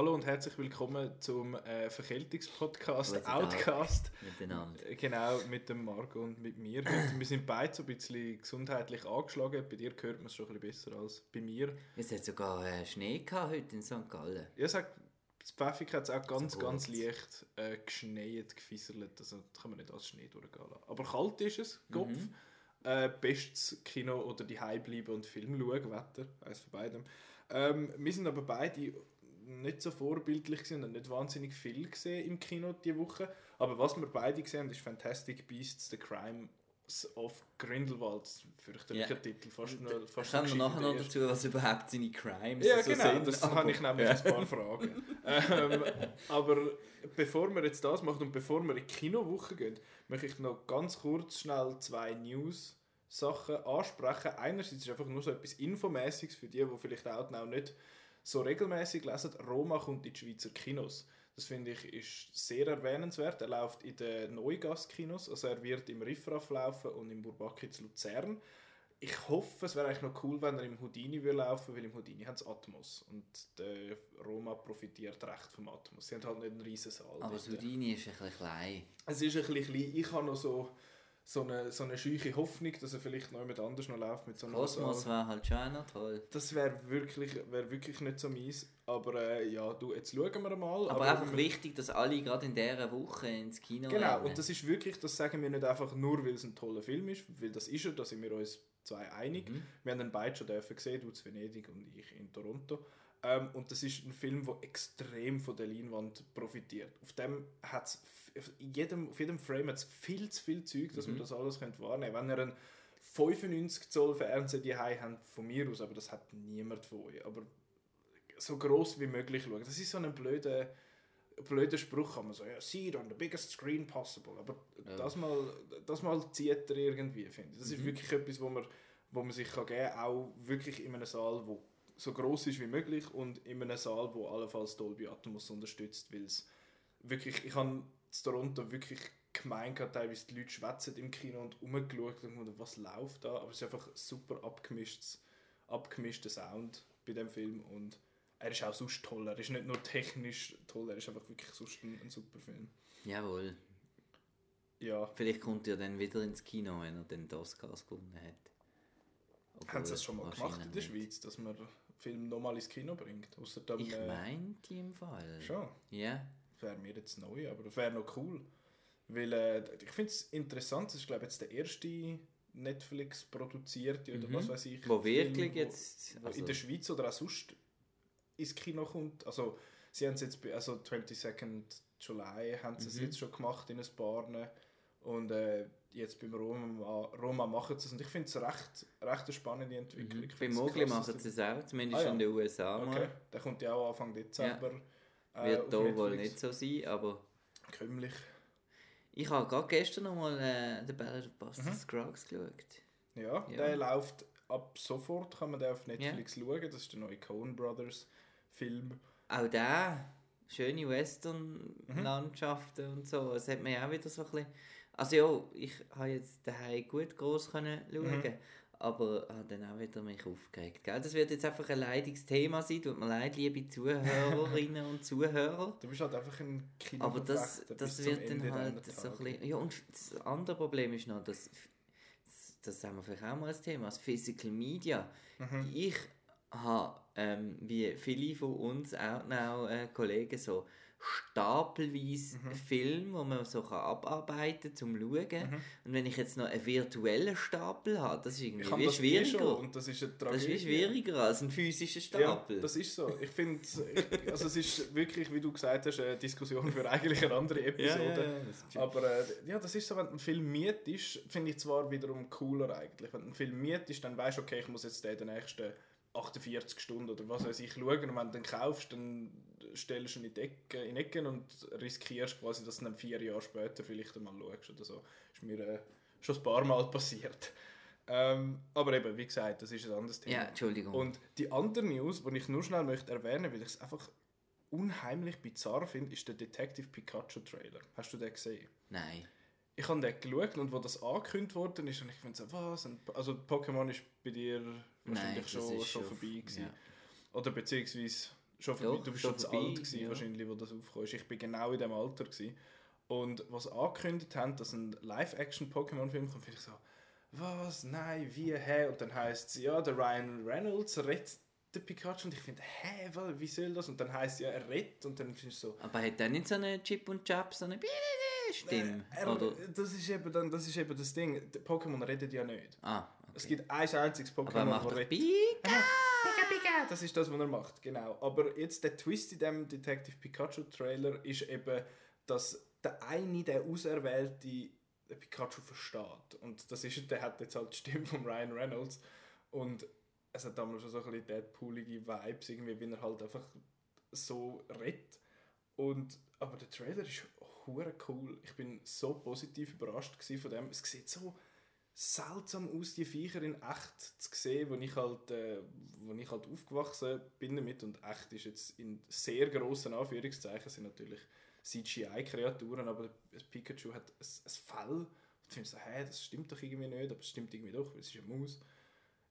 Hallo und herzlich willkommen zum äh, Verkältungspodcast Outcast. Miteinander. Äh, Genau, mit dem Marco und mit mir. Wir sind beide so ein bisschen gesundheitlich angeschlagen. Bei dir hört man es schon ein bisschen besser als bei mir. Es hat sogar äh, Schnee gehabt heute in St. Gallen. Ja, sag, das Pfäffig hat es auch ganz, So ganz leicht äh, geschneit, gefisselt. Also das kann man nicht als Schnee durchgehen lassen. Aber kalt ist es, Kopf. Mhm. Äh, bestes Kino oder die bleiben und Film schauen, Wetter, eins von beidem. Ähm, wir sind aber beide nicht so vorbildlich gewesen und nicht wahnsinnig viel gesehen im Kino diese Woche. Aber was wir beide gesehen haben, ist Fantastic Beasts, The Crimes of Grindelwald. Fürchterlicher Ja. Titel, fast nur fast Ich kann nachher noch dazu, was überhaupt seine Crimes ja, so genau, sind, das aber- habe ich nämlich ein paar Fragen. ähm, aber bevor wir jetzt das machen und bevor wir in die Kinowoche gehen, möchte ich noch ganz kurz schnell zwei News-Sachen ansprechen. Einerseits ist einfach nur so etwas Infomäßiges für die, die vielleicht auch noch nicht so regelmäßig lesen. Roma kommt in die Schweizer Kinos. Das finde ich ist sehr erwähnenswert. Er läuft in den Neugas-Kinos, also er wird im Riffraff laufen und im Burbaki zu Luzern ich hoffe, es wäre eigentlich noch cool, wenn er im Houdini würde laufen, weil im Houdini hat es Atmos und der Roma profitiert recht vom Atmos. Sie haben halt nicht einen riesen Saal. Aber dort. Sudini ist ein bisschen klein. Es ist ein bisschen klein. Ich habe noch so, so eine, so eine scheuche Hoffnung, dass er vielleicht noch jemand anders noch läuft mit so einem Kosmos war halt schon noch toll. Das wäre wirklich, wär wirklich nicht so mies. Aber äh, ja, du, jetzt schauen wir mal. Aber, einfach wir- wichtig, dass alle gerade in dieser Woche ins Kino Genau, rennen. und das ist wirklich, das sagen wir nicht einfach nur, weil es ein toller Film ist, weil das ist er, da sind wir uns zwei einig. Mhm. Wir haben ihn beide schon dürfen gesehen, du zu Venedig und ich in Toronto. Ähm, und das ist ein Film, der extrem von der Leinwand profitiert. Auf dem hat's f- in jedem, auf jedem Frame hat es viel zu viel Zeug, dass man Mhm. das alles könnte wahrnehmen könnte. Wenn ihr einen 95 Zoll Fernseher daheim habt, von mir aus, aber das hat niemand von euch. Aber so groß wie möglich schauen. Das ist so ein blöder, blöder Spruch, kann man so, ja, see it on the biggest screen possible. Aber Ja. das, mal, das mal zieht er irgendwie, finde ich. Das ist Mhm. wirklich etwas, wo man, wo man sich kann geben kann, auch wirklich in einem Saal, wo so groß ist wie möglich und in einem Saal, wo allenfalls Dolby Atmos unterstützt, weil es wirklich, ich habe in Toronto wirklich gemeint, gehabt, teilweise die Leute schwätzen im Kino und rumgeschaut und was läuft da, aber es ist einfach super abgemischtes, abgemischter Sound bei dem Film und er ist auch sonst toll, er ist nicht nur technisch toll, er ist einfach wirklich sonst ein, ein super Film. Jawohl. Ja, Vielleicht kommt er dann wieder ins Kino, wenn er den Oscars gewonnen hat. Obwohl, haben sie das schon mal gemacht in der. Schweiz, dass man Film nochmal ins Kino bringt? Ausser dann, Ich äh, meinte im Fall. schon. Ja. Das wäre mir jetzt neu, aber das wäre noch cool. Weil äh, ich finde es interessant, das ist glaube ich jetzt der erste Netflix produzierte oder Mhm. was weiß ich. Wo Film, wirklich jetzt. wo Also, in der Schweiz oder auch sonst ins Kino kommt. Also sie haben es jetzt, bei- also 22nd July haben sie es Mhm. jetzt schon gemacht in ein paar und äh, jetzt beim Roma, Roma machen sie es und ich finde es recht, recht eine spannende Entwicklung. mhm. Bei Mogli machen sie es auch, zumindest Ah, ja. in den USA der- mal. Okay, der kommt ja auch Anfang Dezember. äh, Wird auf da wohl nicht so sein, aber Kümmlich. ich habe gerade gestern noch mal äh, The Ballad of Buster Mhm. Scruggs geschaut. Ja, Ja. der läuft ab sofort, kann man den auf Netflix schauen. Das ist der neue Coen Brothers Film. Auch da schöne Mhm. Western-Landschaften und so. Es hat mir auch wieder so ein bisschen... Also ja, ich habe jetzt daheim gut groß können schauen, Mhm. aber habe dann auch wieder mich aufgeregt. Gell? Das wird jetzt einfach ein leidiges Thema sein. Tut mir leid, liebe Zuhörerinnen und Zuhörer. Du bist halt einfach ein Kino Aber das, das wird dann halt so ein bisschen... Ja, und das andere Problem ist noch, dass... Das haben wir vielleicht auch mal als Thema, das Physical Media. Mhm. Ich habe, ähm, wie viele von uns auch noch äh, Kollegen, so stapelweise Mhm. Filme, wo man so kann abarbeiten kann, zum Schauen. Mhm. Und wenn ich jetzt noch einen virtuellen Stapel habe, das ist irgendwie wie das schwieriger. schon und das ist eine das Tragödie. ist wie schwieriger als ein physischer Ja, Stapel. das ist so. Ich finde, also es ist wirklich, wie du gesagt hast, eine Diskussion für eigentlich eine andere Episode. das ist Aber äh, ja, das ist so, wenn einen Film mietest, finde ich zwar wiederum cooler eigentlich. Wenn einen Film mietest, dann weißt du, okay, ich muss jetzt den nächsten 48 Stunden oder was weiß ich schauen. Und wenn du den kaufst, dann stellst du ihn in die Ecke, in die Ecken und riskierst quasi, dass du dann vier Jahre später vielleicht einmal schaust oder so. ist mir äh, schon ein paar Mal passiert. Ähm, aber eben, wie gesagt, das ist ein anderes Thema. ja, Entschuldigung. Und die andere News, die ich nur schnell möchte erwähnen, weil ich es einfach unheimlich bizarr finde, ist der Detective Pikachu Trailer. Hast du den gesehen? Nein. Ich habe den geschaut und wo das angekündigt worden ist, und ich finde so, was? Also Pokémon ist bei dir wahrscheinlich schon, ist schon schon- vorbei gewesen. ja. Oder beziehungsweise Schon vorbei. Doch, du bist schon schon zu alt gewesen, ja. wahrscheinlich, wo das aufkam. Ich bin genau in dem Alter gewesen. Und was angekündigt haben, dass ein Live-Action-Pokémon-Film kommt, finde ich so, was, nein, wie, hä? Und dann heisst es, ja, der Ryan Reynolds rettet den Pikachu. Und ich finde, hä, wie soll das? Und dann heisst es ja, er rettet. Und dann findest du so, Aber hat der nicht so eine Chip und Chap, so eine Stimme? Äh, er, Oder? das, ist eben dann, das ist eben das Ding. Die Pokémon redet ja nicht. Ah, Es okay. gibt ein einziges Pokémon, er das redet. Pika! Pika! Das ist das, was er macht, genau. Aber jetzt der Twist in dem Detective Pikachu Trailer ist eben, dass der eine, der Auserwählte, Pikachu versteht. Und das ist, der hat jetzt halt die Stimme von Ryan Reynolds. Und es hat damals schon so ein bisschen Deadpoolige Vibes, irgendwie, wie er halt einfach so redet. Und, aber der Trailer ist hure cool. Ich bin so positiv überrascht von dem. Es sieht so seltsam aus, die Viecher in echt zu sehen, wo ich halt, äh, wo ich halt aufgewachsen bin damit und echt ist jetzt in sehr grossen Anführungszeichen sind natürlich CGI-Kreaturen, aber Pikachu hat ein, ein Fell. Und du findest so, hä, das stimmt doch irgendwie nicht, aber es stimmt irgendwie doch, weil es ist eine Maus.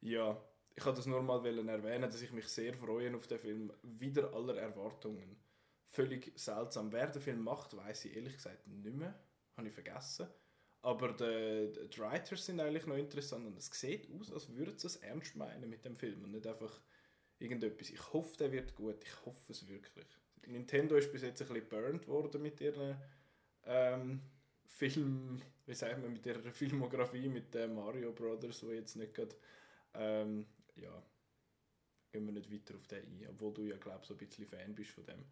Ja, ich wollte das nur mal erwähnen, dass ich mich sehr freue auf den Film, wieder aller Erwartungen. Völlig seltsam. Wer den Film macht, weiß ich ehrlich gesagt nicht mehr. Habe ich vergessen. Aber die, die, Writers sind eigentlich noch interessant und es sieht aus, als würden sie es ernst meinen mit dem Film und nicht einfach irgendetwas. Ich hoffe, der wird gut. Ich hoffe es wirklich. Nintendo ist bis jetzt ein bisschen burnt worden mit ihren ähm, Film, wie sagt man, mit ihrer Filmografie, mit den Mario Brothers, wo jetzt nicht gerade, ähm, ja, gehen wir nicht weiter auf den ein, obwohl du ja, glaube so ein bisschen Fan bist von dem.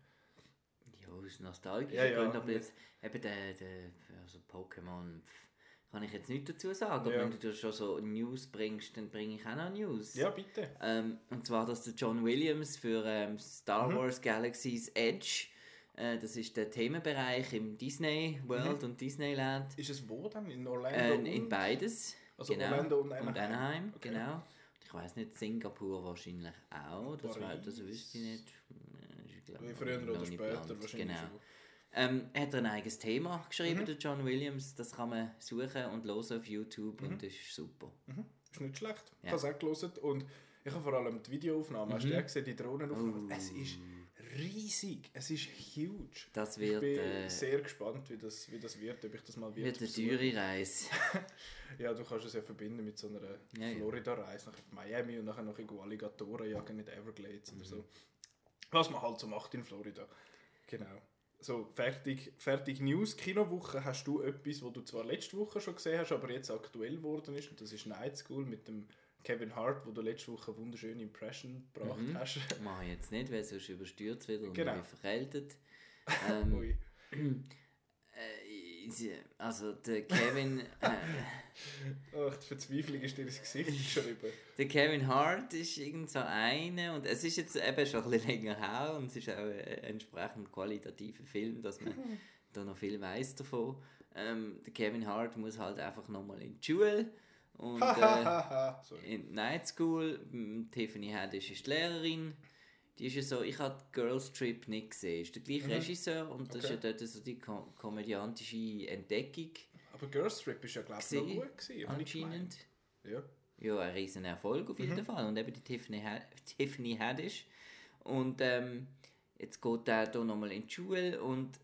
Ja, aus nostalgischen Ja, ja, Gründen, aber mit- jetzt eben der, der also Pokémon kann ich jetzt nichts dazu sagen, aber Ja. wenn du schon so News bringst, dann bringe ich auch noch News. Ja, bitte. Ähm, und zwar, dass der John Williams für ähm, Star Mhm. Wars Galaxy's Edge, äh, das ist der Themenbereich im Disney World und Disneyland, Ist es wo dann? In Orlando? äh, in beides. Also genau. Orlando und und Anaheim. Anaheim, Okay. genau. Ich weiß nicht, Singapur wahrscheinlich auch, das, das wüsste ich nicht. Ist, glaub Wie ich, früher oder später geplant. wahrscheinlich Genau. Ähm, er hat ein eigenes Thema geschrieben, Mhm. der John Williams. Das kann man suchen und hören auf YouTube und das ist super. Mhm. Ist nicht schlecht. Ich Ja. habe es auch gelesen und ich habe vor allem die Videoaufnahmen. Hast du Mhm. die gesehen, die Drohnenaufnahmen? Oh. Es ist riesig. Es ist huge. Das Ich wird, bin äh, sehr gespannt, wie das, wie das wird, ob ich das mal wird wird eine teure Reise. Ja, du kannst es ja verbinden mit so einer Ja, ja. Florida-Reise nach Miami und nachher noch irgendwo Alligatoren jagen in den Everglades Mhm. oder so. Was man halt so macht in Florida. Genau. So, fertig, fertig News. Kinowoche hast du etwas, wo du zwar letzte Woche schon gesehen hast, aber jetzt aktuell geworden ist. Und das ist Night School mit dem Kevin Hart, wo du letzte Woche eine wunderschöne Impression gebracht Mhm. hast. Mache ich jetzt nicht, weil sonst überstürzt wieder und Genau. ich bin verkältet. Ähm, äh, also der Kevin, äh, Ach, die Verzweiflung ist dir ins Gesicht geschrieben. der Kevin Hart ist irgend so eine und es ist jetzt eben schon ein bisschen länger her und es ist auch ein entsprechend qualitativer Film, dass man da noch viel weiß davon. Ähm, der Kevin Hart muss halt einfach nochmal in die Schule und äh, in die Night School. Tiffany Haddish ist die Lehrerin. Die ist ja so, ich habe Girls Trip nicht gesehen. Ist der gleiche Mhm. Regisseur und das Okay. ist ja dort so die ko komödiantische Entdeckung Aber Girls Trip ist ja, glaube ich, noch gut gewesen. anscheinend. Ja. Ja, ein riesen Erfolg auf jeden Mhm. Fall. Und eben die Tiffany, Ha- Tiffany Haddish. Und ähm, jetzt geht er hier nochmal in die Schule und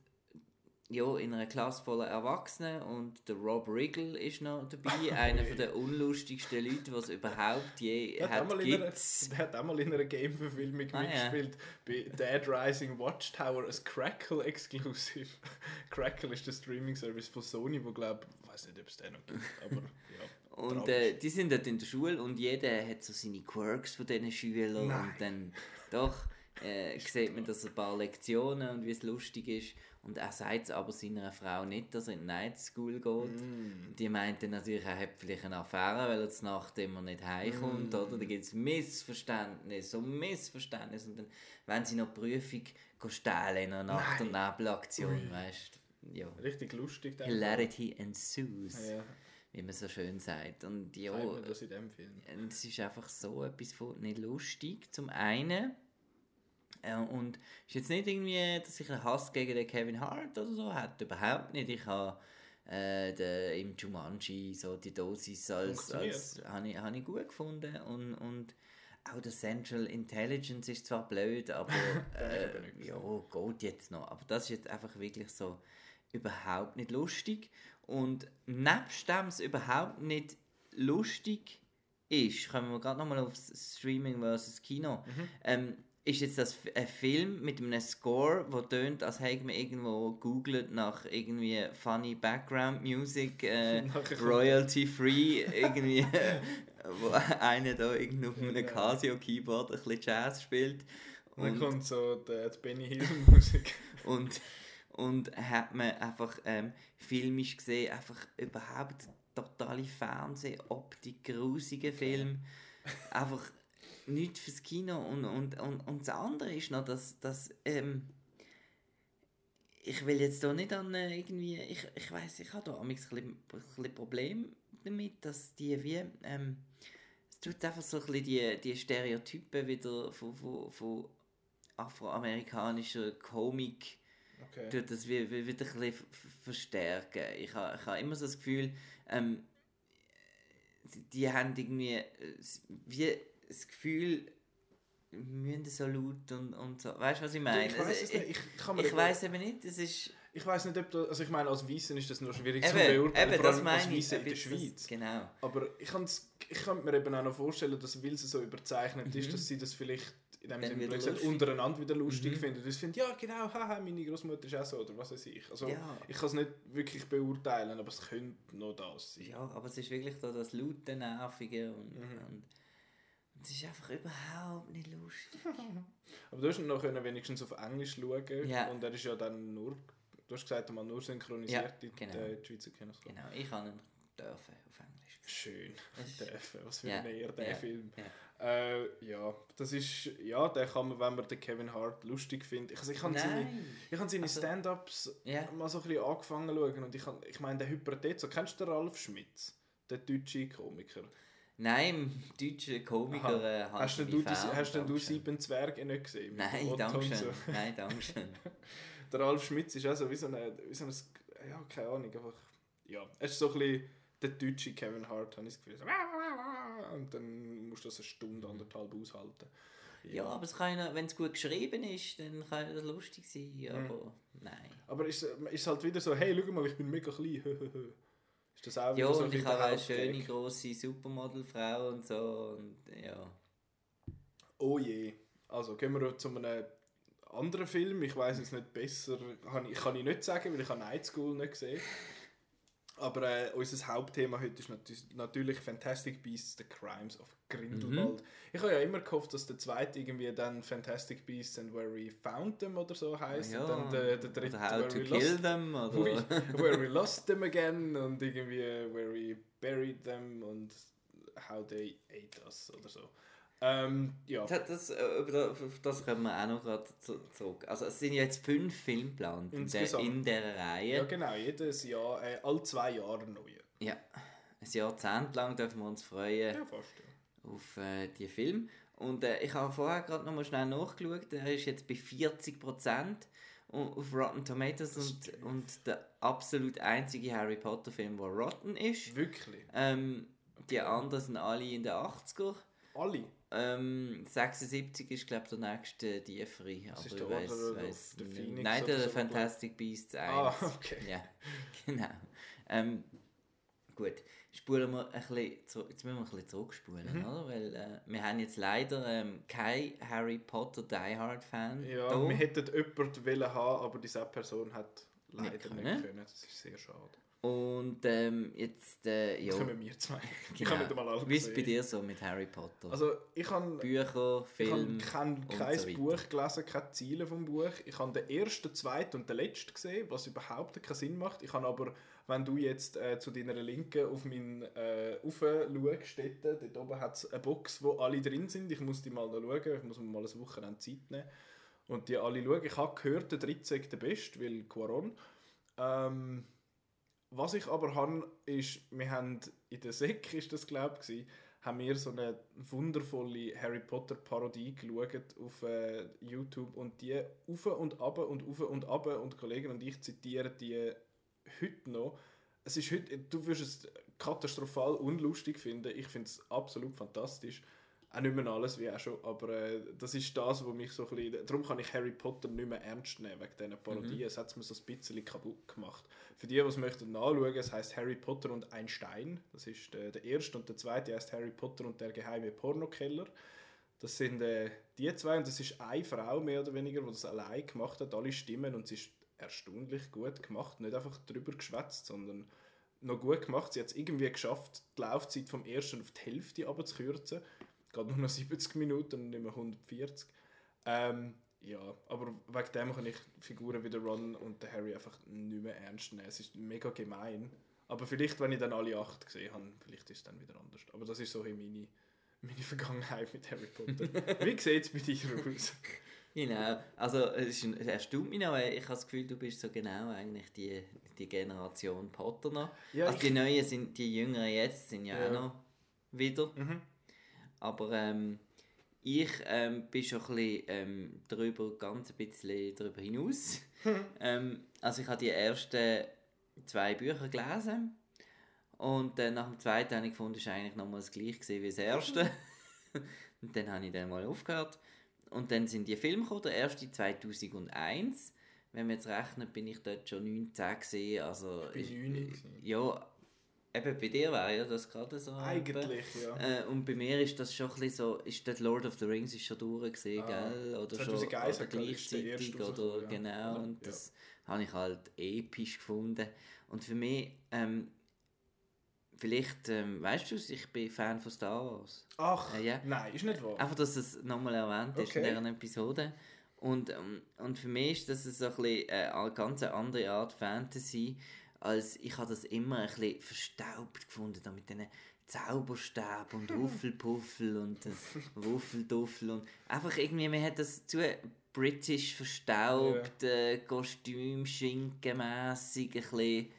ja, in einer Klasse voller Erwachsenen und der Rob Riggle ist noch dabei, einer von der unlustigsten Leute, die es überhaupt je Der hat, hat in einer, gibt's. der hat auch mal in einer Game-Verfilmung Ah, ja. mitgespielt. Bei Dead Rising Watchtower, ein Crackle Exclusive. Crackle ist der Streaming-Service von Sony, wo glaube ich weiß nicht, ob es den noch gibt, aber ja. Und äh, die sind dort in der Schule und jeder hat so seine Quirks von diesen Schülern Nein. und dann doch äh, sieht man, dass ein paar Lektionen und wie es lustig ist und er sagt es aber seiner Frau nicht, dass er in die Night School geht. Mm. Die meint dann natürlich, er hat vielleicht eine Affäre, weil er zur Nacht immer nicht heimkommt, Mm. oder? Da gibt es Missverständnisse, so Missverständnisse und dann wenn sie noch die Prüfung stehlen in einer Nacht- und Nebelaktion, weißt ja. Richtig lustig. der Hilarity ensues. Ja, wie man so schön sagt. Und ja, das in dem Film. und es ist einfach so etwas von nicht lustig. Zum einen. Äh, und es ist jetzt nicht irgendwie, dass ich einen Hass gegen den Kevin Hart oder so hätte. Überhaupt nicht. Ich habe äh, den, im Jumanji so die Dosis als, als habe ich, habe ich gut gefunden. Und, und auch der Central Intelligence ist zwar blöd, aber äh, ja, geht jetzt noch. Aber das ist jetzt einfach wirklich so überhaupt nicht lustig. Und nebst dem es überhaupt nicht lustig ist, kommen wir gerade nochmal auf Streaming versus Kino, Mhm. ähm, ist jetzt das ein Film mit einem Score, wo tönt, als hätte man irgendwo googelt nach irgendwie funny Background Music, äh, royalty free, irgendwie, äh, wo einer da irgendwie auf einem. Casio Keyboard ein bisschen Jazz spielt. Und dann kommt so die Benny Hill Musik. und, und hat man einfach ähm, filmisch gesehen einfach überhaupt totale Fernsehoptik, grusige Film. Einfach nichts fürs Kino. Und, und, und, und das andere ist noch, dass, dass ähm, ich will jetzt da nicht an äh, irgendwie, ich, ich weiß ich habe da ein bisschen, ein bisschen Problem damit, dass die wie, ähm, es tut einfach so ein bisschen die, die Stereotypen wieder von, von, von afroamerikanischer Komik Okay. tut das wie, wie, wieder ein bisschen verstärken. Ich habe ich ha immer so das Gefühl, ähm, die, die haben irgendwie äh, wie das Gefühl, wir müssen so laut und, und so. Weißt du, was ich meine? ich weiß Also, es nicht. Ich, kann mir ich weiß eben nicht, es ist... Ich weiß nicht, ob da, also ich meine, als Weißen ist das nur schwierig zu Eben, beurteilen, eben vor das allem als meine ich. Weisse in der jetzt das- Schweiz. Genau. Aber ich, ich könnte mir eben auch noch vorstellen, dass weil sie so überzeichnet ist, dass sie das vielleicht in dem Mhm. Sinne gesagt, untereinander wieder lustig Mhm. finden. Das finden, ja genau, haha, meine Großmutter ist auch so oder was weiß ich. Also Ja. ich kann es nicht wirklich beurteilen, aber es könnte noch das sein. Ja, aber es ist wirklich so das laute, nervige und, Mhm. und es ist einfach überhaupt nicht lustig. Aber du hast ihn noch können wenigstens auf Englisch schauen Ja. und er ist ja dann nur, du hast gesagt, mal nur synchronisiert Ja, in genau. äh, die Schweizer Kinos. Genau, ich kann ihn dürfen auf Englisch. Schön. Dürfen, was für Ja, ein eher der ja, Film. ja. Äh, ja, das ist, ja, den kann man, wenn man den Kevin Hart lustig findet. Also ich habe seine, ich habe seine Also- Stand-Ups Ja. mal so ein bisschen angefangen zu schauen und ich, han- ich meine, der Hypertetzo, kennst du den Ralf Schmitz? Der deutsche Komiker. Nein, im deutschen Komiker äh, habe Hast du, fern, hast denn du sieben Zwerge nicht gesehen? Nein, danke schön. so? Nein, danke schön. Der Ralf Schmitz ist auch so wie so ein, wie so ein ja, keine Ahnung, einfach, ja, er ist so ein bisschen der deutsche Kevin Hart, habe ich das Gefühl. So, und dann musst du das eine Stunde, anderthalb aushalten. Ja, aber es kann ja, wenn es gut geschrieben ist, dann kann das lustig sein, Mhm. aber nein. Aber ist es halt wieder so, hey, schau mal, ich bin mega klein. ist das auch Ja, so und ich habe Hauptgag? schöne, grosse Supermodelfrau und so und ja. Oh je. Also gehen wir zu einem anderen Film. Ich weiß es nicht besser, kann ich, kann ich nicht sagen, weil ich habe Night School nicht gesehen. Aber äh, unser Hauptthema heute ist natu- natürlich Fantastic Beasts: The Crimes of Grindelwald. Mhm. Ich habe ja immer gehofft, dass der zweite irgendwie dann Fantastic Beasts and Where We Found Them oder so heißt. ja. Und dann der, der dritte How Where to We Kill Lost Them oder... where we lost them again und irgendwie Where we buried them und How they ate us oder so. Ähm, ja. Das, das, äh, das, kommen wir auch noch gerade zu- zurück. Also es sind jetzt fünf Filme geplant in, der, in dieser Reihe. ja, genau. Jedes Jahr, äh, alle zwei Jahre neue. Ja, ein Jahrzehnt lang dürfen wir uns freuen Ja, fast. Ja. auf äh, die Film. Und äh, ich habe vorher gerade noch mal schnell nachgeschaut, er ist jetzt bei 40% auf Rotten Tomatoes und, und der absolut einzige Harry Potter Film, der rotten ist. Wirklich. Ähm, Die anderen sind alle in den 80er. Alle. Ähm, 76 ist glaube ich der nächste tiefere. Das Aber ist ich der weiss, of weiss the nicht. Phoenix Nein, oder der so, Fantastic Beasts 1. Ah, okay. Ja, genau. Ähm, gut, spulen wir ein bisschen zurück. Jetzt müssen wir ein bisschen zurückspulen, Mhm. oder? Weil äh, wir haben jetzt leider ähm, keinen Harry Potter Die Hard Fan. Ja, da. wir hätten jemanden wollen haben, aber diese Person hat leider Nicht nicht können. können. Das ist sehr schade. Und ähm, jetzt, äh, ja, können wir zwei. Ich genau. habe nicht einmal alle wie ist es bei dir so mit Harry Potter? Also, ich habe Bücher, Ich habe kein, so. Buch gelesen, keine Ziele vom Buch. Ich habe den ersten, zweiten und den letzten gesehen, was überhaupt keinen Sinn macht. Ich habe aber, wenn du jetzt äh, zu deiner Linken auf meinen äh, schaust, dort, dort oben hat es eine Box, wo alle drin sind. Ich muss die mal noch schauen, ich muss mir mal ein Wochenende Zeit nehmen und die alle schauen. Ich habe gehört, der dritte sei der beste, weil Quaron. Ähm, was ich aber habe, ist, wir haben in der Sek, ist das glaube ich, haben wir so eine wundervolle Harry Potter Parodie geschaut auf äh, YouTube und die auf und ab und auf und ab und Kollegen und ich zitieren die heute noch. Es ist heute, du wirst es katastrophal unlustig finden, ich finde es absolut fantastisch. Auch nicht mehr alles wie auch schon, aber äh, das ist das, was mich so ein bisschen, darum kann ich Harry Potter nicht mehr ernst nehmen, wegen diesen Parodien, mhm. es hat es mir so ein bisschen kaputt gemacht. Für die, die es möchten nachschauen, es heißt Harry Potter und ein Stein, das ist der, der erste und der zweite heißt Harry Potter und der geheime Pornokeller. Das sind äh, die zwei und das ist eine Frau mehr oder weniger, die das allein gemacht hat, alle Stimmen und sie ist erstaunlich gut gemacht, nicht einfach drüber geschwätzt, sondern noch gut gemacht. Sie hat es irgendwie geschafft, die Laufzeit vom ersten auf die Hälfte abzukürzen geht nur noch 70 Minuten und nicht mehr 140. Ähm, ja, aber wegen dem kann ich Figuren wie der Ron und der Harry einfach nicht mehr ernst nehmen. Es ist mega gemein. Aber vielleicht, wenn ich dann alle acht gesehen habe, vielleicht ist es dann wieder anders. Aber das ist so meine, meine Vergangenheit mit Harry Potter. wie sieht es bei dir aus? Genau, also es, ist, es erstaunt mich noch, ich habe das Gefühl, du bist so genau eigentlich die, die Generation Potter noch. Ja, also die Neuen sind, die Jüngeren jetzt sind ja, ja. auch noch wieder. Mhm. Aber ähm, ich ähm, bin schon ein bisschen ähm, darüber, ganz ein bisschen darüber hinaus. ähm, also ich habe die ersten zwei Bücher gelesen und äh, nach dem zweiten habe ich gefunden, es war eigentlich nochmal das gleiche wie das erste. und dann habe ich dann mal aufgehört. Und dann sind die Filme gekommen, der erste 2001. Wenn man jetzt rechnet, bin ich dort schon 19 gesehen. Also, ich, ja, Eben bei dir wäre ja das gerade so. Eigentlich, ja. Äh, und bei mir ist das schon ein bisschen so, ist das Lord of the Rings ist schon durchgesehen, ah, gell? Oder schon oder gleichzeitig oder ja. genau. Und ja. das habe ich halt episch gefunden. Und für mich, ähm, vielleicht, ähm, weißt du ich bin Fan von Star Wars. Ach, äh, ja. nein, ist nicht wahr. Einfach, dass es nochmal erwähnt ist okay. in dieser Episode. Und, ähm, und für mich ist das so ein bisschen äh, eine ganz andere Art Fantasy als ich habe das immer ein bisschen verstaubt gefunden, da mit diesen Zauberstab und Ruffelpuffel und Wuffelduffel und einfach irgendwie, man hat das zu britisch verstaubt, yeah. äh, Kostümschinkenmässig ein bisschen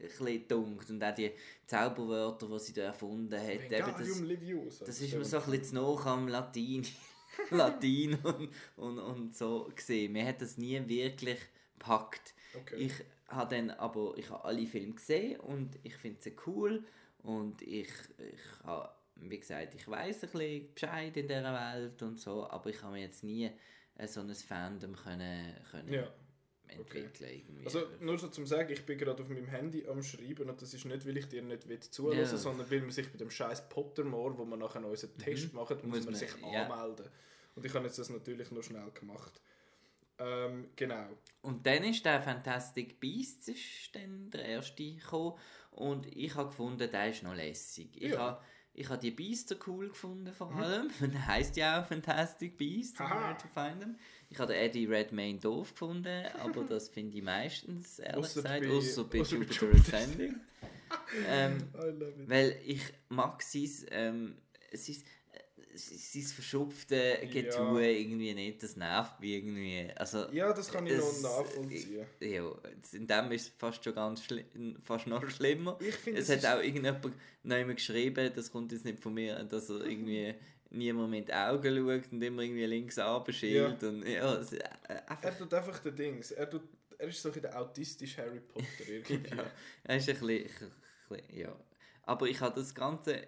bisschen. Und auch die Zauberwörter, die sie da erfunden hat. Eben das, Leviosa, das ist mir so ein bisschen zu nah am Latin, Latin und, und, und so gesehen. Man hat das nie wirklich gepackt. Okay. Ich habe dann aber ich habe alle Filme gesehen und ich finde sie cool und ich, ich habe, wie gesagt, ich weiß ein bisschen Bescheid in dieser Welt und so, aber ich habe mir jetzt nie äh, so ein Fandom können, können ja. entwickeln. Okay. Also nur so zum sagen, ich bin gerade auf meinem Handy am Schreiben und das ist nicht, weil ich dir nicht will zuhören, ja. sondern weil man sich bei dem scheiß Pottermore, wo man nachher unseren mhm. Test macht, muss, muss man, sich ja. anmelden. Und ich habe jetzt das natürlich noch schnell gemacht. Ähm, genau. Und dann ist der Fantastic Beasts ist dann der erste gekommen und ich habe gefunden, der ist noch lässig. Ich ja. habe ich habe die Beasts cool gefunden vor mhm. allem. Mhm. Der heißt ja auch Fantastic Beasts, Where to find them. Ich habe Eddie Redmayne doof gefunden, aber das finde ich meistens, ehrlich ausser gesagt, außer bei Jupiter Ascending. ähm, weil ich mag sein, ähm, sein sein verschupfte Getue ja. irgendwie nicht, das nervt mich irgendwie. Also, ja, das kann ich es, noch nachvollziehen. Ja, in dem ist es fast schon ganz fast noch schlimmer. Ich find, es, es hat auch irgendjemand noch geschrieben, das kommt jetzt nicht von mir, dass er irgendwie niemand mit Augen schaut und immer irgendwie links abschielt. Ja. Und, ja, es, äh, er tut einfach den Dings. Er, tut, er ist so ein der autistische Harry Potter irgendwie. ja, er ist ein bisschen, ein bisschen, ja. Aber ich habe das Ganze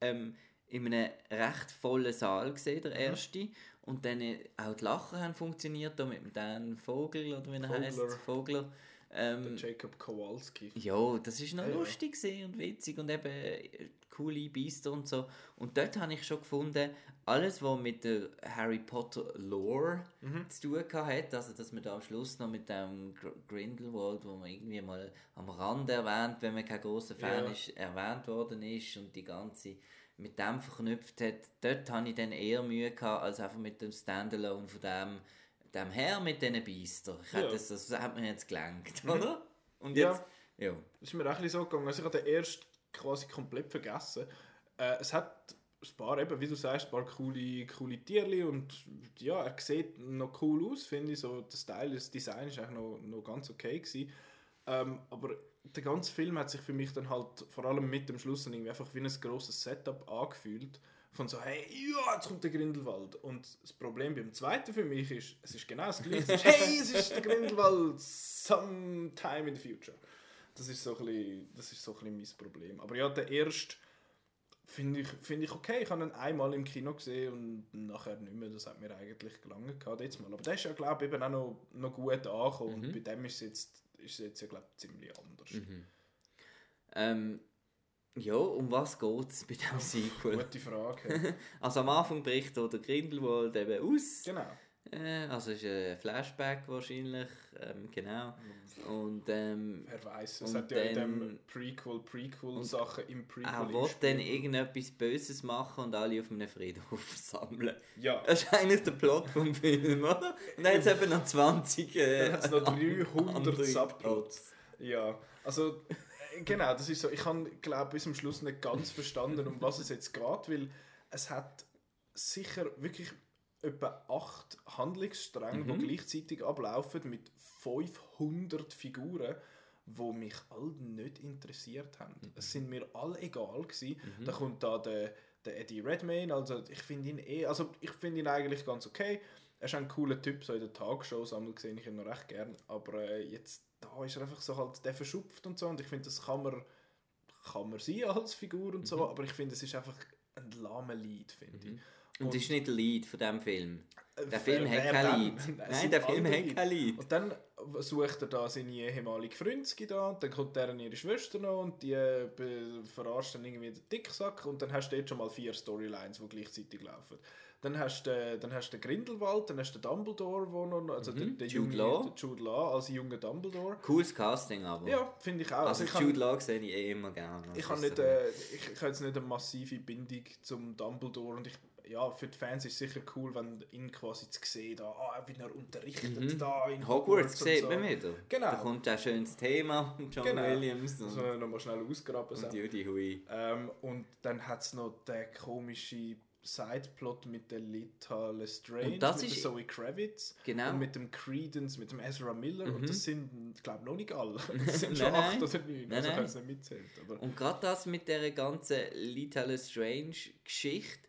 ähm, in einem recht vollen Saal gesehen, der mhm. erste. Mhm. Und dann äh, auch die Lachen haben funktioniert, da mit dem Vogel, oder wie er heißt, Vogler. Ähm, Jacob Kowalski. Ja, das ist noch ja, lustig ja. und witzig und eben äh, coole Biester und so. Und dort habe ich schon gefunden, alles, was mit der Harry Potter Lore mhm. zu tun hat, also dass man da am Schluss noch mit dem Grindelwald, wo man irgendwie mal am Rand erwähnt, wenn man kein großer Fan ja. ist, erwähnt worden ist und die ganze mit dem verknüpft hat, dort hatte ich dann eher Mühe gehabt, als einfach mit dem Standalone von dem, dem Herr mit diesen Biester. Ich ja. das, das hat mir jetzt gelenkt, mhm. oder? Und jetzt, ja. ja. Das ist mir auch so gegangen. Also ich habe den erst quasi komplett vergessen. Äh, es hat ein paar, eben, wie du sagst, ein paar coole, coole Tierli und ja, er sieht noch cool aus, finde ich. So, der Style, das Design ist eigentlich noch, noch ganz okay gewesen. Ähm, aber der ganze Film hat sich für mich dann halt vor allem mit dem Schluss irgendwie einfach wie ein grosses Setup angefühlt. Von so, hey, ja, jetzt kommt der Grindelwald. Und das Problem beim zweiten für mich ist, es ist genau das gleiche. Ist, hey, es ist der Grindelwald, sometime in the future. Das ist so ein bisschen, das ist so ein bisschen mein Problem. Aber ja, der erste finde ich, find ich okay. Ich habe ihn einmal im Kino gesehen und nachher nicht mehr. Das hat mir eigentlich gelangen gehabt jetzt mal. Aber der ist ja, glaube ich, eben auch noch, noch gut angekommen. Mhm. Und bei dem ist es jetzt, ist es jetzt ja, glaube ich, ziemlich anders. Mhm. Ähm, ja, um was geht es bei diesem Sequel? Gute Frage. Also am Anfang bricht der Grindelwald eben aus. genau. Äh, also ist ein Flashback wahrscheinlich, ähm, genau. Und ähm, Wer weiß, es hat ja in dem Prequel, Prequel-Sachen im Prequel. er will dann irgendetwas Böses machen und alle auf einem Friedhof versammeln. Ja. Das ist eigentlich der Plot vom Film, oder? Und dann hat es eben noch 20 äh, Dann hat noch 300 andere Subplots. Ja, also äh, genau, das ist so. Ich habe, glaube bis zum Schluss nicht ganz verstanden, um was es jetzt geht, weil es hat sicher wirklich etwa acht Handlungsstränge, Mhm. die gleichzeitig ablaufen mit 500 Figuren, wo mich alle nicht interessiert haben. Mhm. Es sind mir alle egal gewesen. Da kommt da der, der Eddie Redmayne, also ich finde ihn eh, also ich finde ihn eigentlich ganz okay. Er ist ein cooler Typ, so in den Tagshows einmal sehe ich ihn noch recht gern, aber äh, jetzt da ist er einfach so halt der verschupft und so und ich finde, das kann man kann man sein als Figur und so, aber ich finde, es ist einfach ein lahmer Lied, finde ich. Und das ist nicht der Lead von diesem Film. Äh, Der Film hat kein? Lied. Nein, der Film hat kein Lied. Und dann sucht er da seine ehemalige Freundin da und dann kommt er ihre Schwester noch und die äh, verarscht dann irgendwie den Dicksack und dann hast du jetzt schon mal vier Storylines, die gleichzeitig laufen. Dann hast du äh, dann hast du den Grindelwald, dann hast du den Dumbledore, wo noch, also der, der Mhm. Jude junge, Law. der Jude Law als junger Dumbledore. Cooles Casting aber. Ja, finde ich auch. Also, ich kann- Jude Law sehe ich eh immer gerne. ich Das habe nicht, äh, ich, ich habe jetzt nicht eine massive Bindung zum Dumbledore und ich, ja, für die Fans ist es sicher cool, wenn ihn quasi zu sehen, da, ah, wie er unterrichtet da in Mhm. Hogwarts und sieht so. man wieder. Genau. Da kommt ein schönes Thema John Genau. Williams und, Also nochmal schnell ausgraben. und so. Judy Hui. Ähm, und dann hat es noch den komischen Sideplot mit der Lita Lestrange, Und das mit ist- der Zoe Kravitz Genau. Mhm. und mit dem Credence, mit dem Ezra Miller. Und das sind, ich glaube, noch nicht alle. Das sind Nein, schon acht oder neun, Nein, also nein. nicht mitzählt. Aber Und gerade das mit der ganzen Lita Lestrange Geschichte,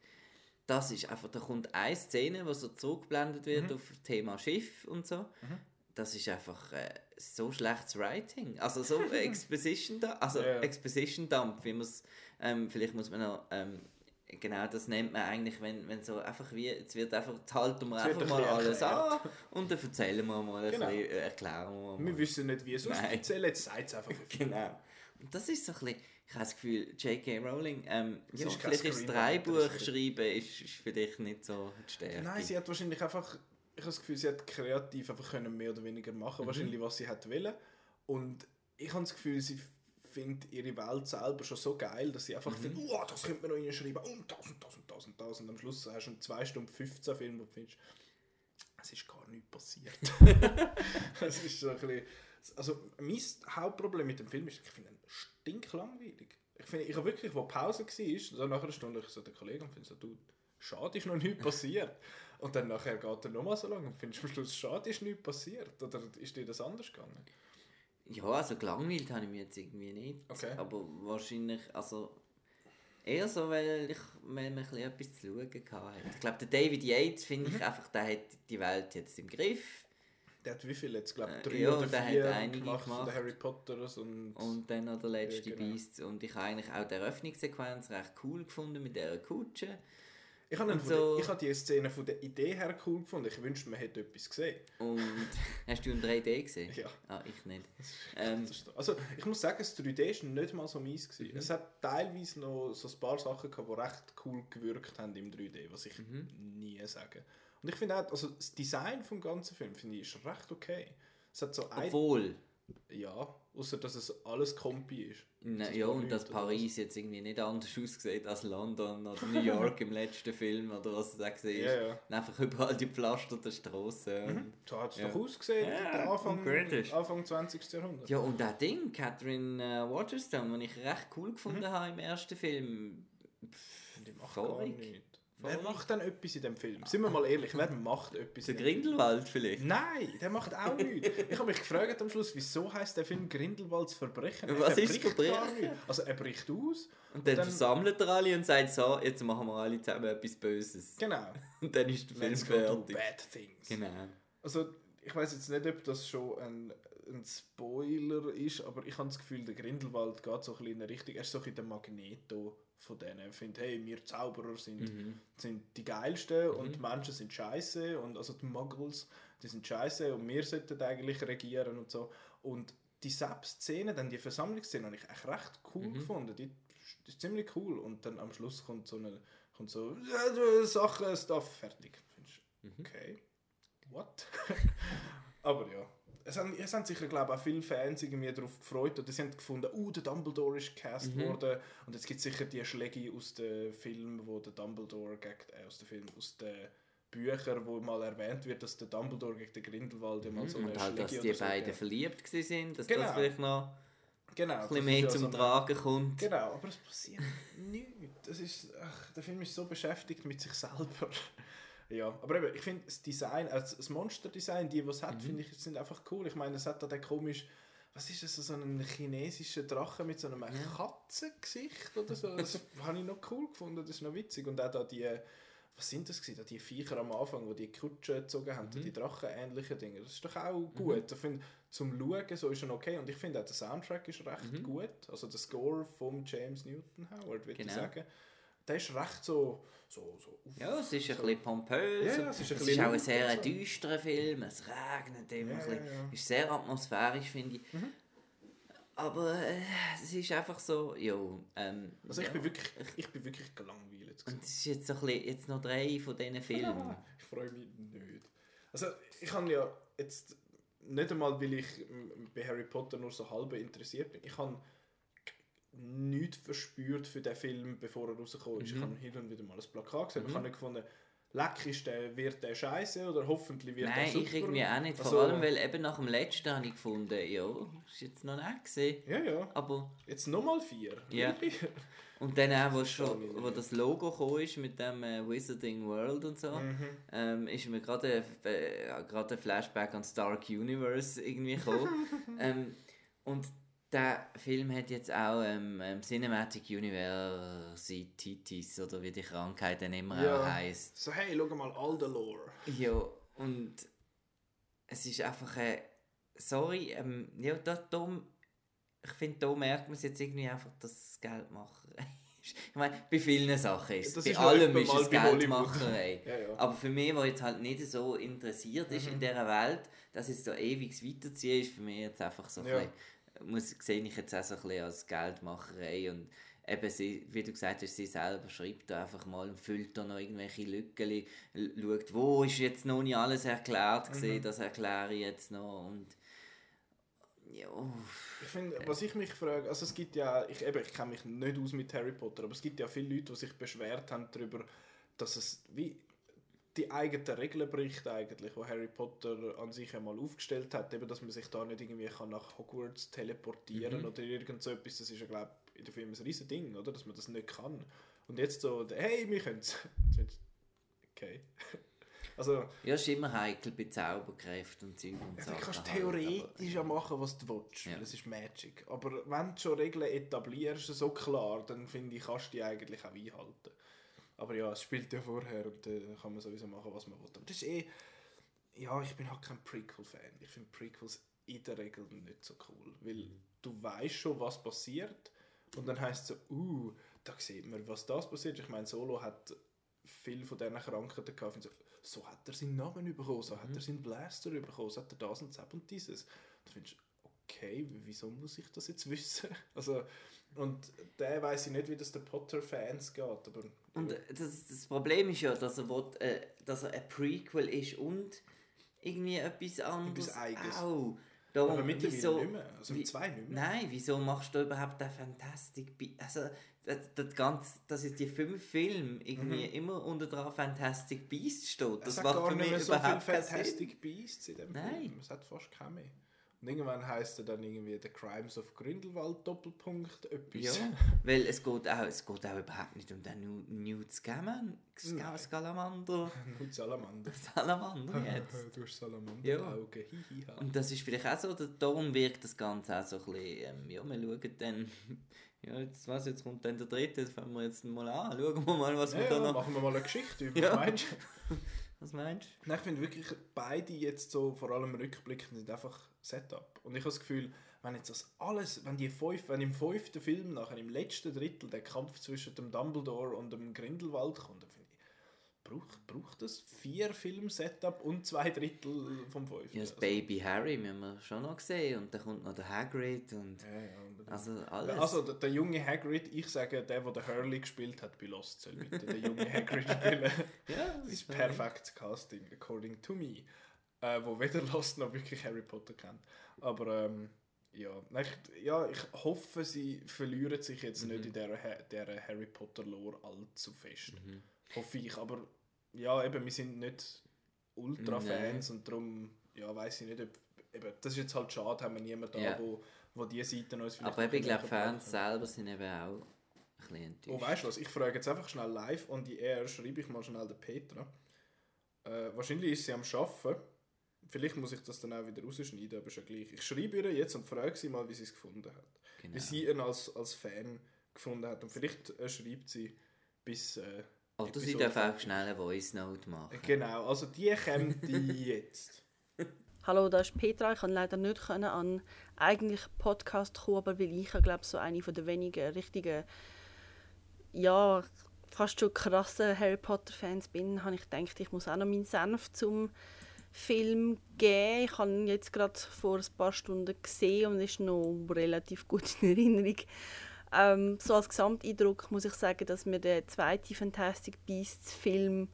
das ist einfach, da kommt eine Szene, wo so zurückgeblendet wird Mhm. auf das Thema Schiff und so. Das ist einfach äh, so schlechtes Writing. Also so Exposition, da, also Ja. Exposition Dump, wie man es, ähm, vielleicht muss man noch, ähm, genau das nennt man eigentlich, wenn, wenn so einfach wie, jetzt wird einfach, jetzt halten wir Es einfach ein mal bisschen alles an und dann erzählen wir mal, ein Genau. bisschen, äh, erklären wir mal. wir wissen nicht, wie es Nein. auszählen, jetzt sagt es einfach. Genau. Und das ist so ein bisschen, ich habe das Gefühl, J.K. Rowling, ähm, ja, ist vielleicht ist Drehbuch das- schreiben ist, ist vielleicht nicht so die Stärke. Nein, sie hat wahrscheinlich einfach, ich habe das Gefühl, sie hat kreativ einfach können mehr oder weniger Mhm. machen, wahrscheinlich was sie hat wollen. Und ich habe das Gefühl, sie findet ihre Welt selber schon so geil, dass sie einfach Mhm. findet, oh, das könnte man noch reinschreiben und das und das und das und das. Und am Schluss hast du einen 2 Stunden 15 Film, wo du findest, es ist gar nichts passiert. Es ist so ein bisschen, also mein Hauptproblem mit dem Film ist, ich finde ihn stinklangweilig. Ich finde, ich habe wirklich, wo Pause war, so nach einer Stunde, ich so den Kollegen und finde so, du, schade ist noch nichts passiert. Und dann nachher geht er nochmal so lange und findest am Schluss, schade ist nichts passiert. Oder ist dir das anders gegangen? Ja, also gelangweilt habe ich mich jetzt irgendwie nicht. Okay. Aber wahrscheinlich, also eher so, weil ich weil man ein bisschen etwas zu schauen hatte. Ich glaube, der David Yates, finde Mhm. ich einfach, der hat die Welt jetzt im Griff. Der hat wie viel jetzt, glaube ich, Äh, drei ja, oder der hat vier einige gemacht, gemacht. Harry Potters und... Und dann noch der letzte Ja, genau. Beast. Und ich habe eigentlich auch die Eröffnungssequenz recht cool gefunden mit dieser Kutsche. Ich habe so- habe die Szene von der Idee her cool gefunden. Ich wünschte, man hätte etwas gesehen. Und hast du in 3D gesehen? Ja. Ah, ich nicht. Ähm, Also ich muss sagen, das 3D war nicht mal so mies. Gewesen. Mhm. Es hat teilweise noch so ein paar Sachen gehabt, die recht cool gewirkt haben im 3D, was ich Mhm. nie sage. Und ich finde auch, also das Design vom ganzen Film finde ich ist recht okay. Es hat so ein, obwohl, ja, außer dass es alles Kompi ist. na, ja, und dass Paris jetzt irgendwie nicht anders aussieht als London oder New York im letzten Film oder was es auch war. Ja, ja. Einfach überall die pflasterten Straßen. So hat es Ja. doch ausgesehen, Ja, der Anfang, British. Anfang 20. Jahrhundert. Ja, und das Ding, Catherine äh, Waterstone, den ich recht cool gefunden habe im ersten Film. Die macht gar Vorig. nichts. Wer macht denn etwas in dem Film? Sind wir mal ehrlich, wer macht etwas Der in dem Film? Grindelwald vielleicht. Nein, der macht auch nichts. Ich habe mich gefragt am Schluss, wieso heißt der Film Grindelwalds Verbrechen? Was er ist Verbrechen? Also er bricht aus. Und dann, dann- versammelt er alle und sagt so, jetzt machen wir alle zusammen etwas Böses. Genau. Und dann ist der Film Let's fertig. bad things. Genau. Also ich weiß jetzt nicht, ob das schon ein, ein Spoiler ist, aber ich habe das Gefühl, der Grindelwald geht so ein bisschen in eine Richtung, er ist so ein bisschen der Magneto von denen. Findet, hey, wir Zauberer sind, Mhm. sind die geilsten und die Menschen sind scheiße und also die Muggles, die sind scheiße und wir sollten eigentlich regieren und so. Und die Sepp-Szene, dann die Versammlungsszene, habe ich echt recht cool Mhm. gefunden. Die, die ist ziemlich cool und dann am Schluss kommt so eine kommt so ja, du, Sache, Stuff, fertig. Findest du, Mhm. okay, what? Aber ja. Es haben, es haben sicher, glaube ich, auch viele Fans irgendwie darauf gefreut und sie haben gefunden, uh, der Dumbledore ist gecast Mhm. worden und jetzt gibt es sicher die Schläge aus dem Film, wo der Dumbledore gegen, äh, aus dem Film, aus den Büchern, wo mal erwähnt wird, dass der Dumbledore gegen den Grindelwald ja mal so eine Mhm. Und halt, dass die oder so beiden verliebt gewesen sind, dass Genau. das vielleicht noch Genau. ein bisschen mehr ja zum so Tragen kommt. Genau, aber es passiert nichts. Das ist, ach, der Film ist so beschäftigt mit sich selber. Ja, aber eben, ich finde das Design, also das Monster-Design, die, die es hat, Mhm. finde ich, sind einfach cool. Ich meine, es hat da den komisch, was ist das, so einen chinesischen Drache mit so einem Katzengesicht oder so. Das habe ich noch cool gefunden, das ist noch witzig. Und auch da die, was sind das gewesen, da die Viecher am Anfang, wo die Kutsche gezogen haben, Mhm. die Drachen-ähnlichen Dinge. Das ist doch auch gut. Ich finde, zum Schauen so ist schon okay. Und ich finde auch, der Soundtrack ist recht Mhm. gut. Also der Score von James Newton Howard, würde ich Genau. sagen. Der ist recht so, so, so auf- Ja, es ist ein so- bisschen pompös. Ja, ja, es ist ein es ist auch ein sehr so. düsterer Film. Es regnet immer Ja, ein bisschen. ist sehr atmosphärisch, finde ich. Mhm. Aber äh, es ist einfach so, ja. Ähm, Also ich ja. bin wirklich, ich bin wirklich gelangweilt. Und es ist jetzt, so ein bisschen, jetzt noch drei von diesen Filmen. Ich freue mich nicht. Also ich habe ja jetzt nicht einmal, weil ich bei Harry Potter nur so halb interessiert bin. Ich habe nichts verspürt für den Film, bevor er rausgekommen ist. Ich Mhm. habe hin und wieder mal ein Plakat gesehen. aber Ich Mhm. habe nicht gefunden, leck ist der, wird der scheiße oder hoffentlich wird der Nein, super. ich irgendwie auch nicht. Vor Also- allem, weil eben nach dem letzten habe ich gefunden, ja, ist jetzt noch nicht gesehen. Ja, ja. Aber, Jetzt nochmal vier. Ja. Und dann auch, wo, Das schon, ich wo das Logo gekommen ist mit dem äh, Wizarding World und so, Mhm. ähm, ist mir gerade äh, ein Flashback an Stark Universe irgendwie gekommen. ähm, und der Film hat jetzt auch ähm, ähm, Cinematic Universities oder wie die Krankheit dann immer Ja. auch heisst. So, hey, schau mal all the lore. Ja, und es ist einfach äh, sorry, ähm, ja, da, da, ich finde, da merkt man es jetzt irgendwie einfach, dass es Geldmacherei ist. Ich meine, bei vielen Sachen ist es. Bei ist allem ist es. Geldmacherei. Ja, ja. Aber für mich, der jetzt halt nicht so interessiert ist Mhm. in dieser Welt, dass jetzt da ewig weiterziehen, ist für mich jetzt einfach so ein Ja. bisschen, muss, sehe ich jetzt auch so ein bisschen als Geldmacherei und eben sie, wie du gesagt hast, sie selber schreibt da einfach mal und füllt da noch irgendwelche Lücken, schaut, wo ist jetzt noch nicht alles erklärt gewesen, Mhm. das erkläre ich jetzt noch und ja, Ich finde, was ich mich frage, also es gibt ja, ich, eben, ich kenne mich nicht aus mit Harry Potter, aber es gibt ja viele Leute, die sich beschwert haben darüber, dass es wie die eigenen Regeln bricht eigentlich, wo Harry Potter an sich einmal aufgestellt hat, eben, dass man sich da nicht irgendwie kann nach Hogwarts teleportieren Mhm. oder irgend so etwas, das ist ja glaube in der Film ein riesen Ding, oder, dass man das nicht kann. Und jetzt so, hey, wir können es. Okay. Also, ja, es ist immer heikel bei Zauberkräften und Zeug und Ja, Sachen du kannst halt, theoretisch ja machen, was du willst, Ja. es ist Magic. Aber wenn du schon Regeln etablierst, so klar, dann finde ich, kannst du die eigentlich auch einhalten. Aber ja, es spielt ja vorher und dann kann man sowieso machen, was man will. Aber das ist eh... Ja, ich bin halt kein Prequel-Fan. Ich finde Prequels in der Regel nicht so cool, weil du weißt schon, was passiert und dann heißt es so, uh, da sieht man, was das passiert. Ich meine, Solo hat viel von diesen Krankheiten gehabt. So, so hat er seinen Namen bekommen, so hat er seinen Blaster bekommen, so hat er das und das und dieses. Du findest, okay, wieso muss ich das jetzt wissen? Also, und der weiß ich nicht, wie das den Potter-Fans geht, aber... Und das, das Problem ist ja, dass er, will, äh, dass er ein Prequel ist und irgendwie etwas anderes Eigenes. auch. Darum, aber mittlerweile wieso, nicht mehr, also wie- zwei nicht mehr. Nein, wieso machst du überhaupt den Fantastic Beasts? Also, das, das, ganze, dass jetzt die fünf Filme irgendwie immer unter dran Fantastic Beasts steht, Mhm. Das macht für mich so viel überhaupt keinen Sinn. Fantastic Beasts in dem Nein. Film. Es hat fast keine mehr. Und irgendwann heisst er dann irgendwie The Crimes of Grindelwald Doppelpunkt etwas. Ja, weil es geht, auch, es geht auch überhaupt nicht um den Nu- Newt Nein. Scalamander, Nur Salamander. Salamander jetzt. du hast Salamander Ja. Hihiha. Und das ist vielleicht auch so, da- darum wirkt das Ganze auch so ein bisschen, ähm, ja, wir schauen dann, ja, jetzt, was, jetzt kommt dann der dritte, das fangen wir jetzt mal an, schauen wir mal, was Ja, wir ja, da noch... machen wir mal eine Geschichte über, Ja. meinst du? Was meinst du? ich finde wirklich, beide jetzt so, vor allem rückblickend, sind einfach Setup. Und ich habe das Gefühl, wenn jetzt das alles, wenn die fünf, wenn im fünften Film nachher im letzten Drittel der Kampf zwischen dem Dumbledore und dem Grindelwald kommt, dann finde ich, braucht, braucht das vier Film-Setup und zwei Drittel vom fünften? Ja, das also, Baby Harry müssen wir schon noch sehen und dann kommt noch der Hagrid und ja, ja, also alles. Also der, der, junge Hagrid, ich sage, der, der Hurley gespielt hat bei Lost, soll bitte der junge Hagrid spielen. ja, das ist perfektes Casting, according to me. Äh, wo weder Lost noch wirklich Harry Potter kennt. Aber ähm, ja, ich, ja, ich hoffe, sie verlieren sich jetzt mhm. nicht in dieser, dieser Harry Potter Lore allzu fest. Mhm. Hoffe ich, aber ja, eben, wir sind nicht Ultra-Fans und darum, ja, weiß ich nicht, ob, eben, das ist jetzt halt schade, haben wir niemanden da, ja. wo, wo diese Seiten uns vielleicht Aber ich glaube, Fans selber sind eben auch ein bisschen enttäuscht. Oh, weißt du was, ich frage jetzt einfach schnell live und die eher schreibe ich mal schnell der Petra. Äh, wahrscheinlich ist sie am Arbeiten Vielleicht muss ich das dann auch wieder rausschneiden, aber schon gleich. Ich schreibe ihr jetzt und frage sie mal, wie sie es gefunden hat. Genau. Wie sie ihn als, als Fan gefunden hat. Und vielleicht äh, schreibt sie bis. Äh, Oder sie darf auch schnell eine Voice Note machen. Genau, also die kommt die jetzt. Hallo, da ist Petra. Ich konnte leider nicht können an eigentlich Podcast kommen, aber weil ich, glaube so eine von der wenigen richtigen, ja, fast schon krassen Harry Potter Fans bin, habe ich gedacht, ich muss auch noch meinen Senf zum Film gegeben. Ich habe ihn jetzt gerade vor ein paar Stunden gesehen und ist noch relativ gut in Erinnerung. Ähm, so als Gesamteindruck muss ich sagen, dass mir der zweite Fantastic Beasts Film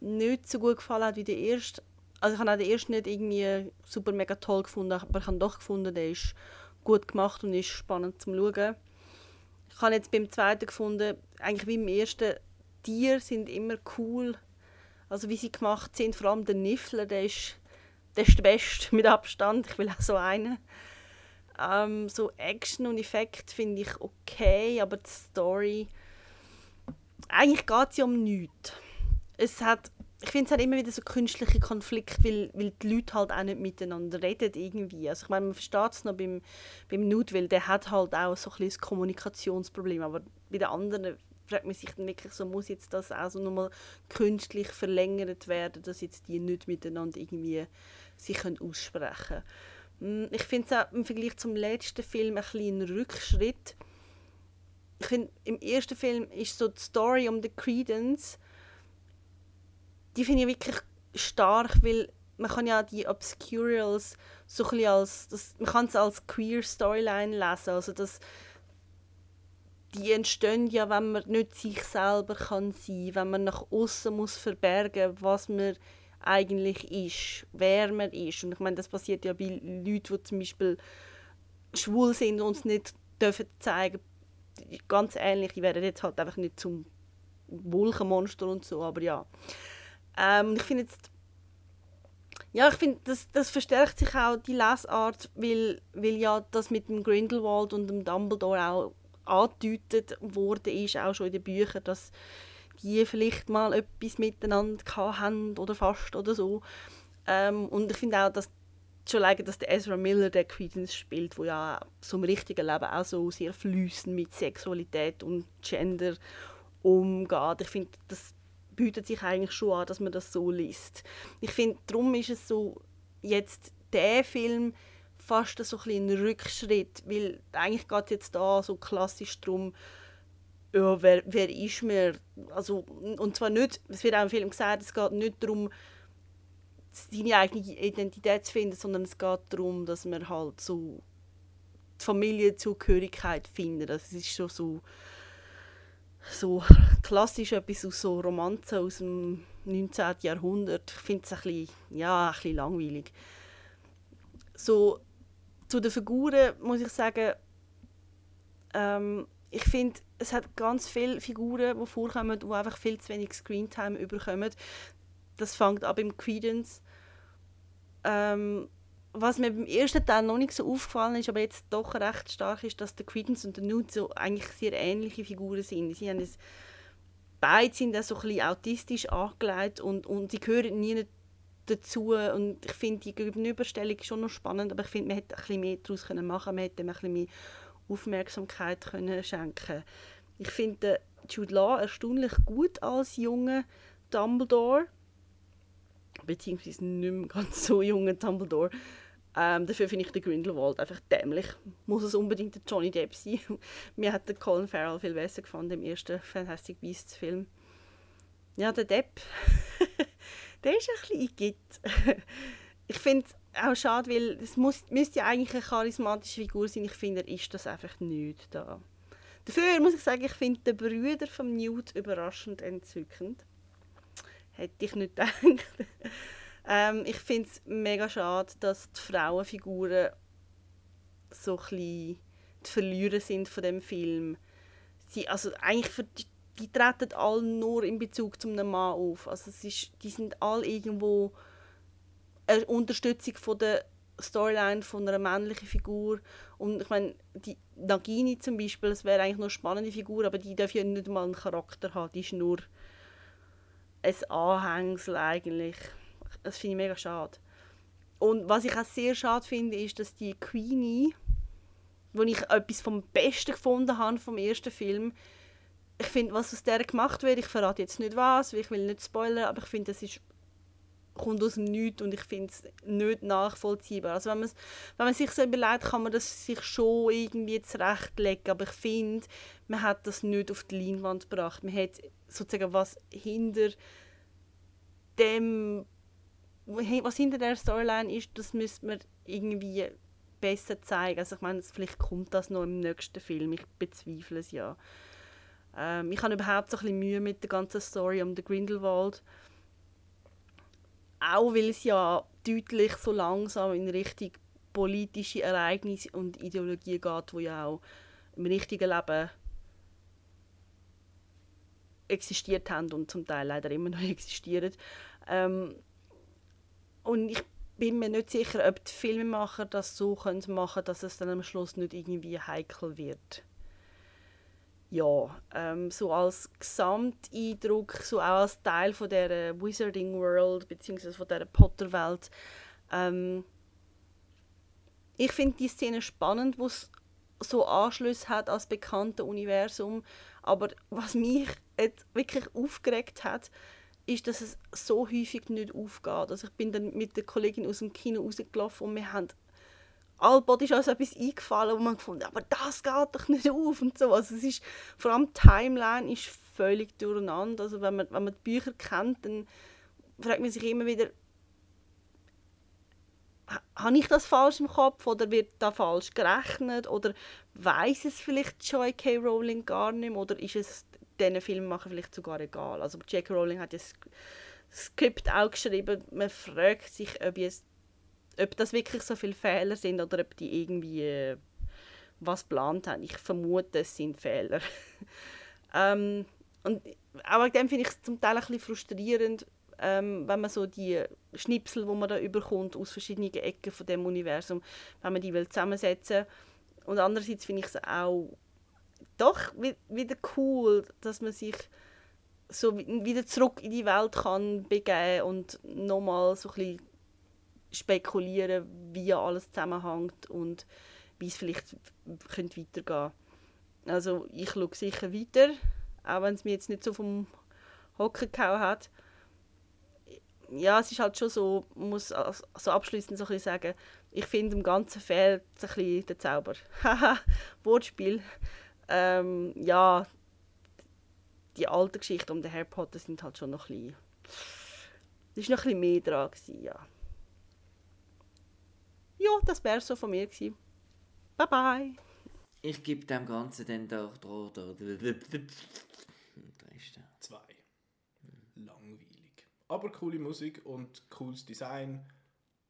nicht so gut gefallen hat wie der erste. Also ich habe auch den ersten nicht irgendwie super mega toll gefunden, aber ich habe doch gefunden, der ist gut gemacht und ist spannend zum Schauen. Ich habe jetzt beim zweiten gefunden, eigentlich wie im ersten, Tiere sind immer cool also wie sie gemacht sind, vor allem der Niffler, der ist, der ist der Beste mit Abstand. Ich will auch so einen. Ähm, so Action und Effekt finde ich okay, aber die Story... Eigentlich geht es ja um nichts. Es hat, ich finde es hat immer wieder so künstliche Konflikte, weil, weil die Leute halt auch nicht miteinander reden irgendwie. Also ich meine, man versteht es noch beim, beim Nude, weil der hat halt auch so ein, ein Kommunikationsproblem, aber bei den anderen fragt man sich dann wirklich so, muss jetzt das auch so nochmal künstlich verlängert werden, dass jetzt die nicht miteinander irgendwie sich können aussprechen können. Hm, ich finde es auch im Vergleich zum letzten Film ein kleiner Rückschritt. Ich finde, im ersten Film ist so die Story um den Credence, die finde ich wirklich stark, weil man kann ja die Obscurials so ein als, das, man kann es als queer Storyline lesen, also dass die entstehen ja, wenn man nicht sich selber kann sein, wenn man nach außen muss verbergen, was man eigentlich ist, wer man ist. Und ich meine, das passiert ja bei Leuten, die zum Beispiel schwul sind und es nicht dürfen zeigen. Ganz ähnlich, die werden jetzt halt einfach nicht zum Wolkenmonster und so, aber ja. Ähm, ich finde jetzt ja, ich finde, das, das verstärkt sich auch die Lesart, weil, weil ja das mit dem Grindelwald und dem Dumbledore auch angedeutet worden ist, auch schon in den Büchern, dass die vielleicht mal etwas miteinander haben oder fast oder so. Ähm, und ich finde auch, dass schon alleine, dass der Ezra Miller der Credence spielt, wo ja so im richtigen Leben auch so sehr fließend mit Sexualität und Gender umgeht. Ich finde, das bietet sich eigentlich schon an, dass man das so liest. Ich finde, darum ist es so, jetzt der Film fast so ein, Rückschritt, weil eigentlich geht es jetzt da so klassisch darum, ja, wer, wer ist mir, also, und zwar nicht, es wird auch im Film gesagt, es geht nicht darum, seine eigene Identität zu finden, sondern es geht darum, dass man halt so die Familienzugehörigkeit findet. Das ist schon so, so klassisch etwas aus so Romanzen aus dem 19. Jahrhundert. Ich finde es ein ja, ein bisschen langweilig. So, zu den Figuren muss ich sagen, ähm, ich finde, es hat ganz viele Figuren, die vorkommen, die einfach viel zu wenig Screentime überkommen. Das fängt an beim Credence. Ähm, was mir beim ersten Teil noch nicht so aufgefallen ist, aber jetzt doch recht stark ist, dass der Credence und der Nude so eigentlich sehr ähnliche Figuren sind. Sie haben es, beide sind auch so ein bisschen autistisch angelegt und, und sie gehören nie dazu und ich finde die Gegenüberstellung schon noch spannend, aber ich finde, man hätte ein bisschen mehr daraus können machen man hätte ein bisschen mehr Aufmerksamkeit können schenken Ich finde Jude Law erstaunlich gut als junger Dumbledore. beziehungsweise nicht mehr ganz so jungen Dumbledore. Ähm, dafür finde ich den Grindelwald einfach dämlich. Muss es unbedingt der Johnny Depp sein. Mir hat der Colin Farrell viel besser gefallen im ersten Fantastic Beasts Film. Ja, der Depp, der ist ein bisschen igitt. ich finde es auch schade, weil es muss, müsste ja eigentlich eine charismatische Figur sein. Ich finde, er ist das einfach nicht da. Dafür muss ich sagen, ich finde den Brüder von Newt überraschend entzückend. Hätte ich nicht gedacht. ähm, ich finde es mega schade, dass die Frauenfiguren so ein die Verlierer sind von dem Film. Sie, also eigentlich die, treten alle nur in Bezug zum Mann auf. Also es ist, die sind alle irgendwo eine Unterstützung von der Storyline von einer männlichen Figur. Und ich meine, die Nagini zum Beispiel, das wäre eigentlich noch eine spannende Figur, aber die darf ja nicht mal einen Charakter haben. Die ist nur ein Anhängsel eigentlich. Das finde ich mega schade. Und was ich auch sehr schade finde, ist, dass die Queenie, wo ich etwas vom Besten gefunden habe vom ersten Film, ich finde, was aus der gemacht wird, ich verrate jetzt nicht was, ich will nicht spoilern, aber ich finde, das ist kommt aus dem Nichts und ich finde es nicht nachvollziehbar. Also wenn, wenn man sich so überlegt, kann man das sich schon irgendwie zurechtlegen, aber ich finde, man hat das nicht auf die Leinwand gebracht. Man hat sozusagen was hinter dem, was hinter der Storyline ist, das müsste man irgendwie besser zeigen. Also ich meine, vielleicht kommt das noch im nächsten Film, ich bezweifle es ja. Ähm, ich habe überhaupt so ein bisschen Mühe mit der ganzen Story um den Grindelwald. Auch weil es ja deutlich so langsam in Richtung politische Ereignisse und Ideologie geht, wo ja auch im richtigen Leben existiert haben und zum Teil leider immer noch existieren. Ähm, und ich bin mir nicht sicher, ob die Filmemacher das so können machen dass es dann am Schluss nicht irgendwie heikel wird. Ja, ähm, so als Gesamteindruck, so auch als Teil von der Wizarding World bzw. von der Potter-Welt, ähm, ich finde die Szene spannend, wo es so Anschlüsse hat als bekannte Universum, aber was mich jetzt wirklich aufgeregt hat, ist, dass es so häufig nicht aufgeht. Also ich bin dann mit der Kollegin aus dem Kino rausgelaufen und wir haben Albot ist also etwas eingefallen, wo man gefunden aber das geht doch nicht auf und so. Also es ist, vor allem die Timeline ist völlig durcheinander. Also wenn man, wenn man die Bücher kennt, dann fragt man sich immer wieder, habe ich das falsch im Kopf oder wird da falsch gerechnet oder weiß es vielleicht J.K. Rowling gar nicht mehr oder ist es diesen Filmemacher vielleicht sogar egal. Also J.K. Rowling hat das Skript auch geschrieben, man fragt sich, ob es ob das wirklich so viele Fehler sind oder ob die irgendwie äh, was geplant haben. Ich vermute, es sind Fehler. ähm, und auch dem finde ich es zum Teil ein bisschen frustrierend, ähm, wenn man so die Schnipsel, wo man da überkommt aus verschiedenen Ecken von dem Universum, wenn man die will zusammensetzen und andererseits finde ich es auch doch wieder cool, dass man sich so wieder zurück in die Welt kann begeben und nochmal so ein bisschen spekulieren, wie alles zusammenhängt und wie es vielleicht könnte weitergehen Also ich schaue sicher weiter, auch wenn es mir jetzt nicht so vom Hocken gehauen hat. Ja, es ist halt schon so, muss so abschließend so ein sagen, ich finde im Ganzen fehlt ein bisschen der Zauber. Haha, Wortspiel. Ähm, ja, die alte Geschichte um den Harry Potter sind halt schon noch ein bisschen... Es war noch ein bisschen mehr dran, gewesen, ja ja, das wäre so von mir gewesen. Bye bye. Ich gebe dem Ganzen dann doch da, da, Zwei. Langweilig. Aber coole Musik und cooles Design.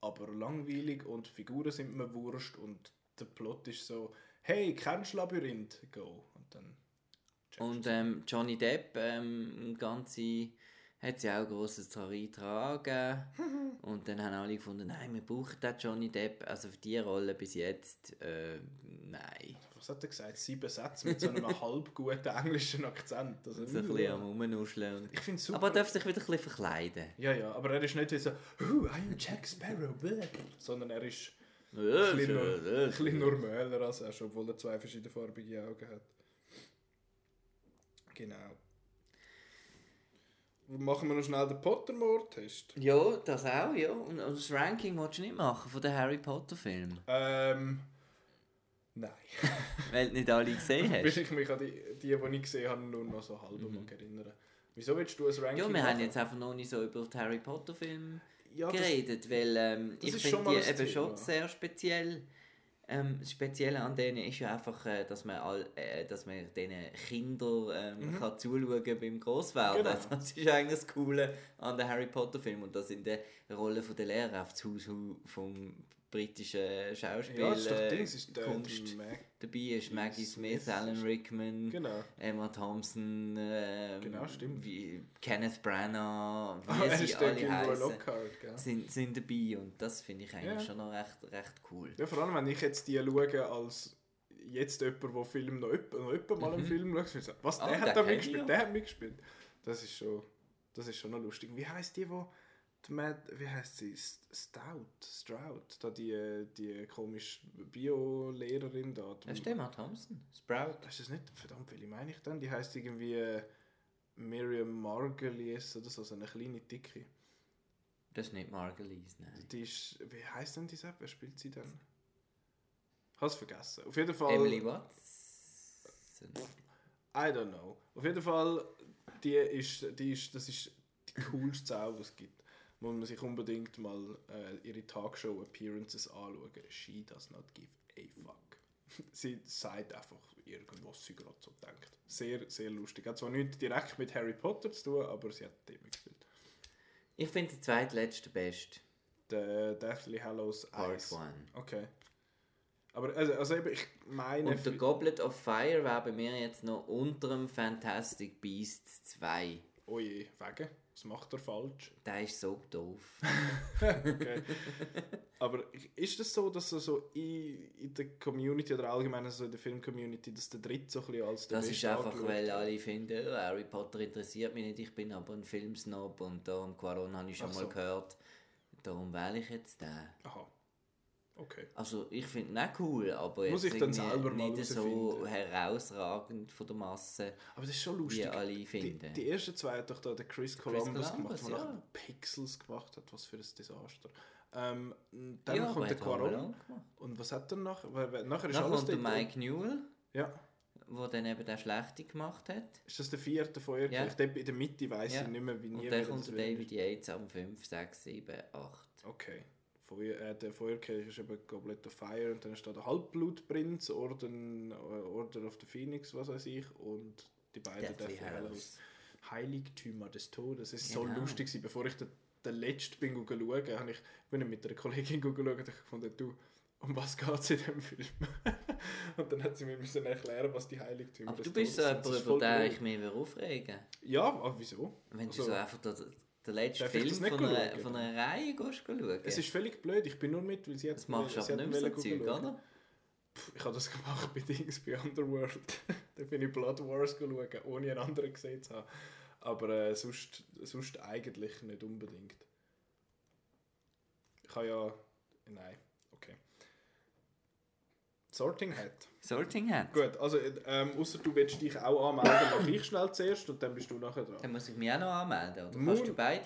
Aber langweilig und Figuren sind mir wurscht und der Plot ist so, hey, kennst du Labyrinth? Go. Und dann. Und ähm, Johnny Depp, ähm, ganze hat sie auch ein grosses Trari tragen. und dann haben alle gefunden, nein, wir brauchen den Johnny Depp. Also für diese Rolle bis jetzt, äh, nein. Was hat er gesagt? Sieben Sätze mit so einem halb guten englischen Akzent. Also, so ein bisschen am Rumnuscheln. Ich finde super. Aber er darf sich wieder ein bisschen verkleiden. Ja, ja, aber er ist nicht so, oh, I am Jack Sparrow, sondern er ist ein bisschen, nur, ein bisschen normaler als er, obwohl er zwei verschiedene farbige Augen hat. Genau. Machen wir noch schnell den Pottermore-Test. Ja, das auch, ja. Und das Ranking willst du nicht machen von den Harry Potter Filmen, Ähm, nein. weil du nicht alle gesehen hast. ich mich an die, die, die ich gesehen habe, nur noch so halb mhm. erinnern. Wieso willst du ein Ranking Ja, wir machen? haben jetzt einfach noch nicht so über die Harry Potter Filme ja, geredet, weil ähm, ich finde die eben schon sehr speziell. Ähm, das Spezielle an denen ist ja einfach, äh, dass man, all, äh, dass man diesen Kindern ähm, kann zuschauen beim Grosswerden. Mhm. Genau. Das ist eigentlich das Coole an den Harry Potter Film und das in der Rolle von der Lehrer auf das Haus vom britischen Schauspiel ja, das ist doch Dings, ist der, Kunst Mag dabei ist Maggie Smith, Smith Alan Rickman, Genau. Emma Thompson, ähm, Genau. Wie Kenneth Branagh, wie Ah, er sie alle heißen sind, sind dabei und das finde ich eigentlich Ja. schon noch recht, recht cool. Ja, vor allem, wenn ich jetzt die schaue als jetzt jemand, der Film noch jemand, noch jemand mal Mhm. Film schaut, so, was, Ah, der den hat da mitgespielt, der hat mitgespielt. Das ist schon, das ist schon noch lustig. Wie heißt die, wo die Mad, wie heißt sie? St- Stout, Stroud, da die, die komische Bio-Lehrerin da. Das ist Emma Thompson, Sprout. Das ist nicht, verdammt, welche meine ich denn? Die heißt irgendwie äh, Miriam Margulies oder so, so eine kleine Dicke. Das ist nicht Margulies, nein. Die ist, wie heißt denn diese? Wer spielt sie denn? Hab's vergessen. Auf jeden Fall. Emily Watson. I don't know. Auf jeden Fall, die ist, die ist, das ist die coolste Sau, die es gibt. Muss man sich unbedingt mal äh, ihre Talkshow-Appearances anschauen. She does not give a fuck. sie sagt einfach irgendwas, was sie gerade so denkt. Sehr, sehr lustig. Hat zwar nichts direkt mit Harry Potter zu tun, aber sie hat Themen gespielt. Ich finde den zweitletzte best. Der Deathly Hallows Part 1. 1. Okay. Aber also, also eben, ich meine... Und der Goblet of Fire wäre bei mir jetzt noch unter dem Fantastic Beasts 2. Oh je, wegen? Was macht er falsch? Der ist so doof. Okay. Aber ist das so, dass so- so in, in der Community oder allgemein so in der Film-Community, dass der dritte so ein bisschen als der Das ist Beste einfach, angeschaut weil alle finden, oh, Harry Potter interessiert mich nicht, ich bin aber ein Filmsnob und darum Quaron habe ich schon Ach mal so. gehört. Darum wähle ich jetzt den. Aha. Okay. Also ich finde ihn auch cool, aber Muss jetzt ich dann irgendwie selber mal nicht so herausfinden. herausragend von der Masse, Aber das ist schon wie lustig. alle Die, finden. die ersten zwei hat doch da der Chris Columbus, Columbus, gemacht, der ja. nachher Pixels gemacht hat. Was für ein Desaster. Ähm, dann ja, kommt der Quaron. Und was hat er nachher? Weil- weil- Nachher ist Dann alles kommt der Mike Newell, Ja. der dann eben den Schlechte gemacht hat. Ist das der vierte Feuerkelch? Ja. Ich glaube, in der Mitte weiß Ja. ich nicht mehr, wie Und dann kommt der. David Yates am 5, 6, 7, 8. Okay. Feuer, äh, der Feuerkelch ist eben Goblet of Fire und dann ist da der Halbblutprinz, Orden, äh, Order of the Phoenix, was weiß ich, und die beiden Deathly Hallows. Heiligtümer des Todes. Es ist so Genau. lustig, gewesen. bevor ich den, den letzten bin schauen, habe ich, bin ich mit einer Kollegin geschaut und ich gefunden, du, um was geht es in diesem Film? und dann hat sie mir müssen erklären, was die Heiligtümer Aber des du bist so Todes jemand, sind. Über den ich mich aufregen Ja, aber wieso? Wenn Also- du so einfach den, den letzten Film von einer, von einer Reihe gehst schauen. Es ist völlig blöd, ich bin nur mit, weil sie hat das machst du aber nicht mehr so Zeug, oder? Ich habe das gemacht bei Dings, bei Underworld. da bin ich Blood Wars schauen, ohne einen anderen gesehen zu haben. Aber äh, sonst, sonst eigentlich nicht unbedingt. Ich habe ja... Nein. Sorting Hat. Sorting Hat. Gut, also ähm, außer du willst dich auch anmelden, mache ich schnell zuerst und dann bist du nachher dran. Dann muss ich mich auch noch anmelden, oder? Moon- Kannst du beide...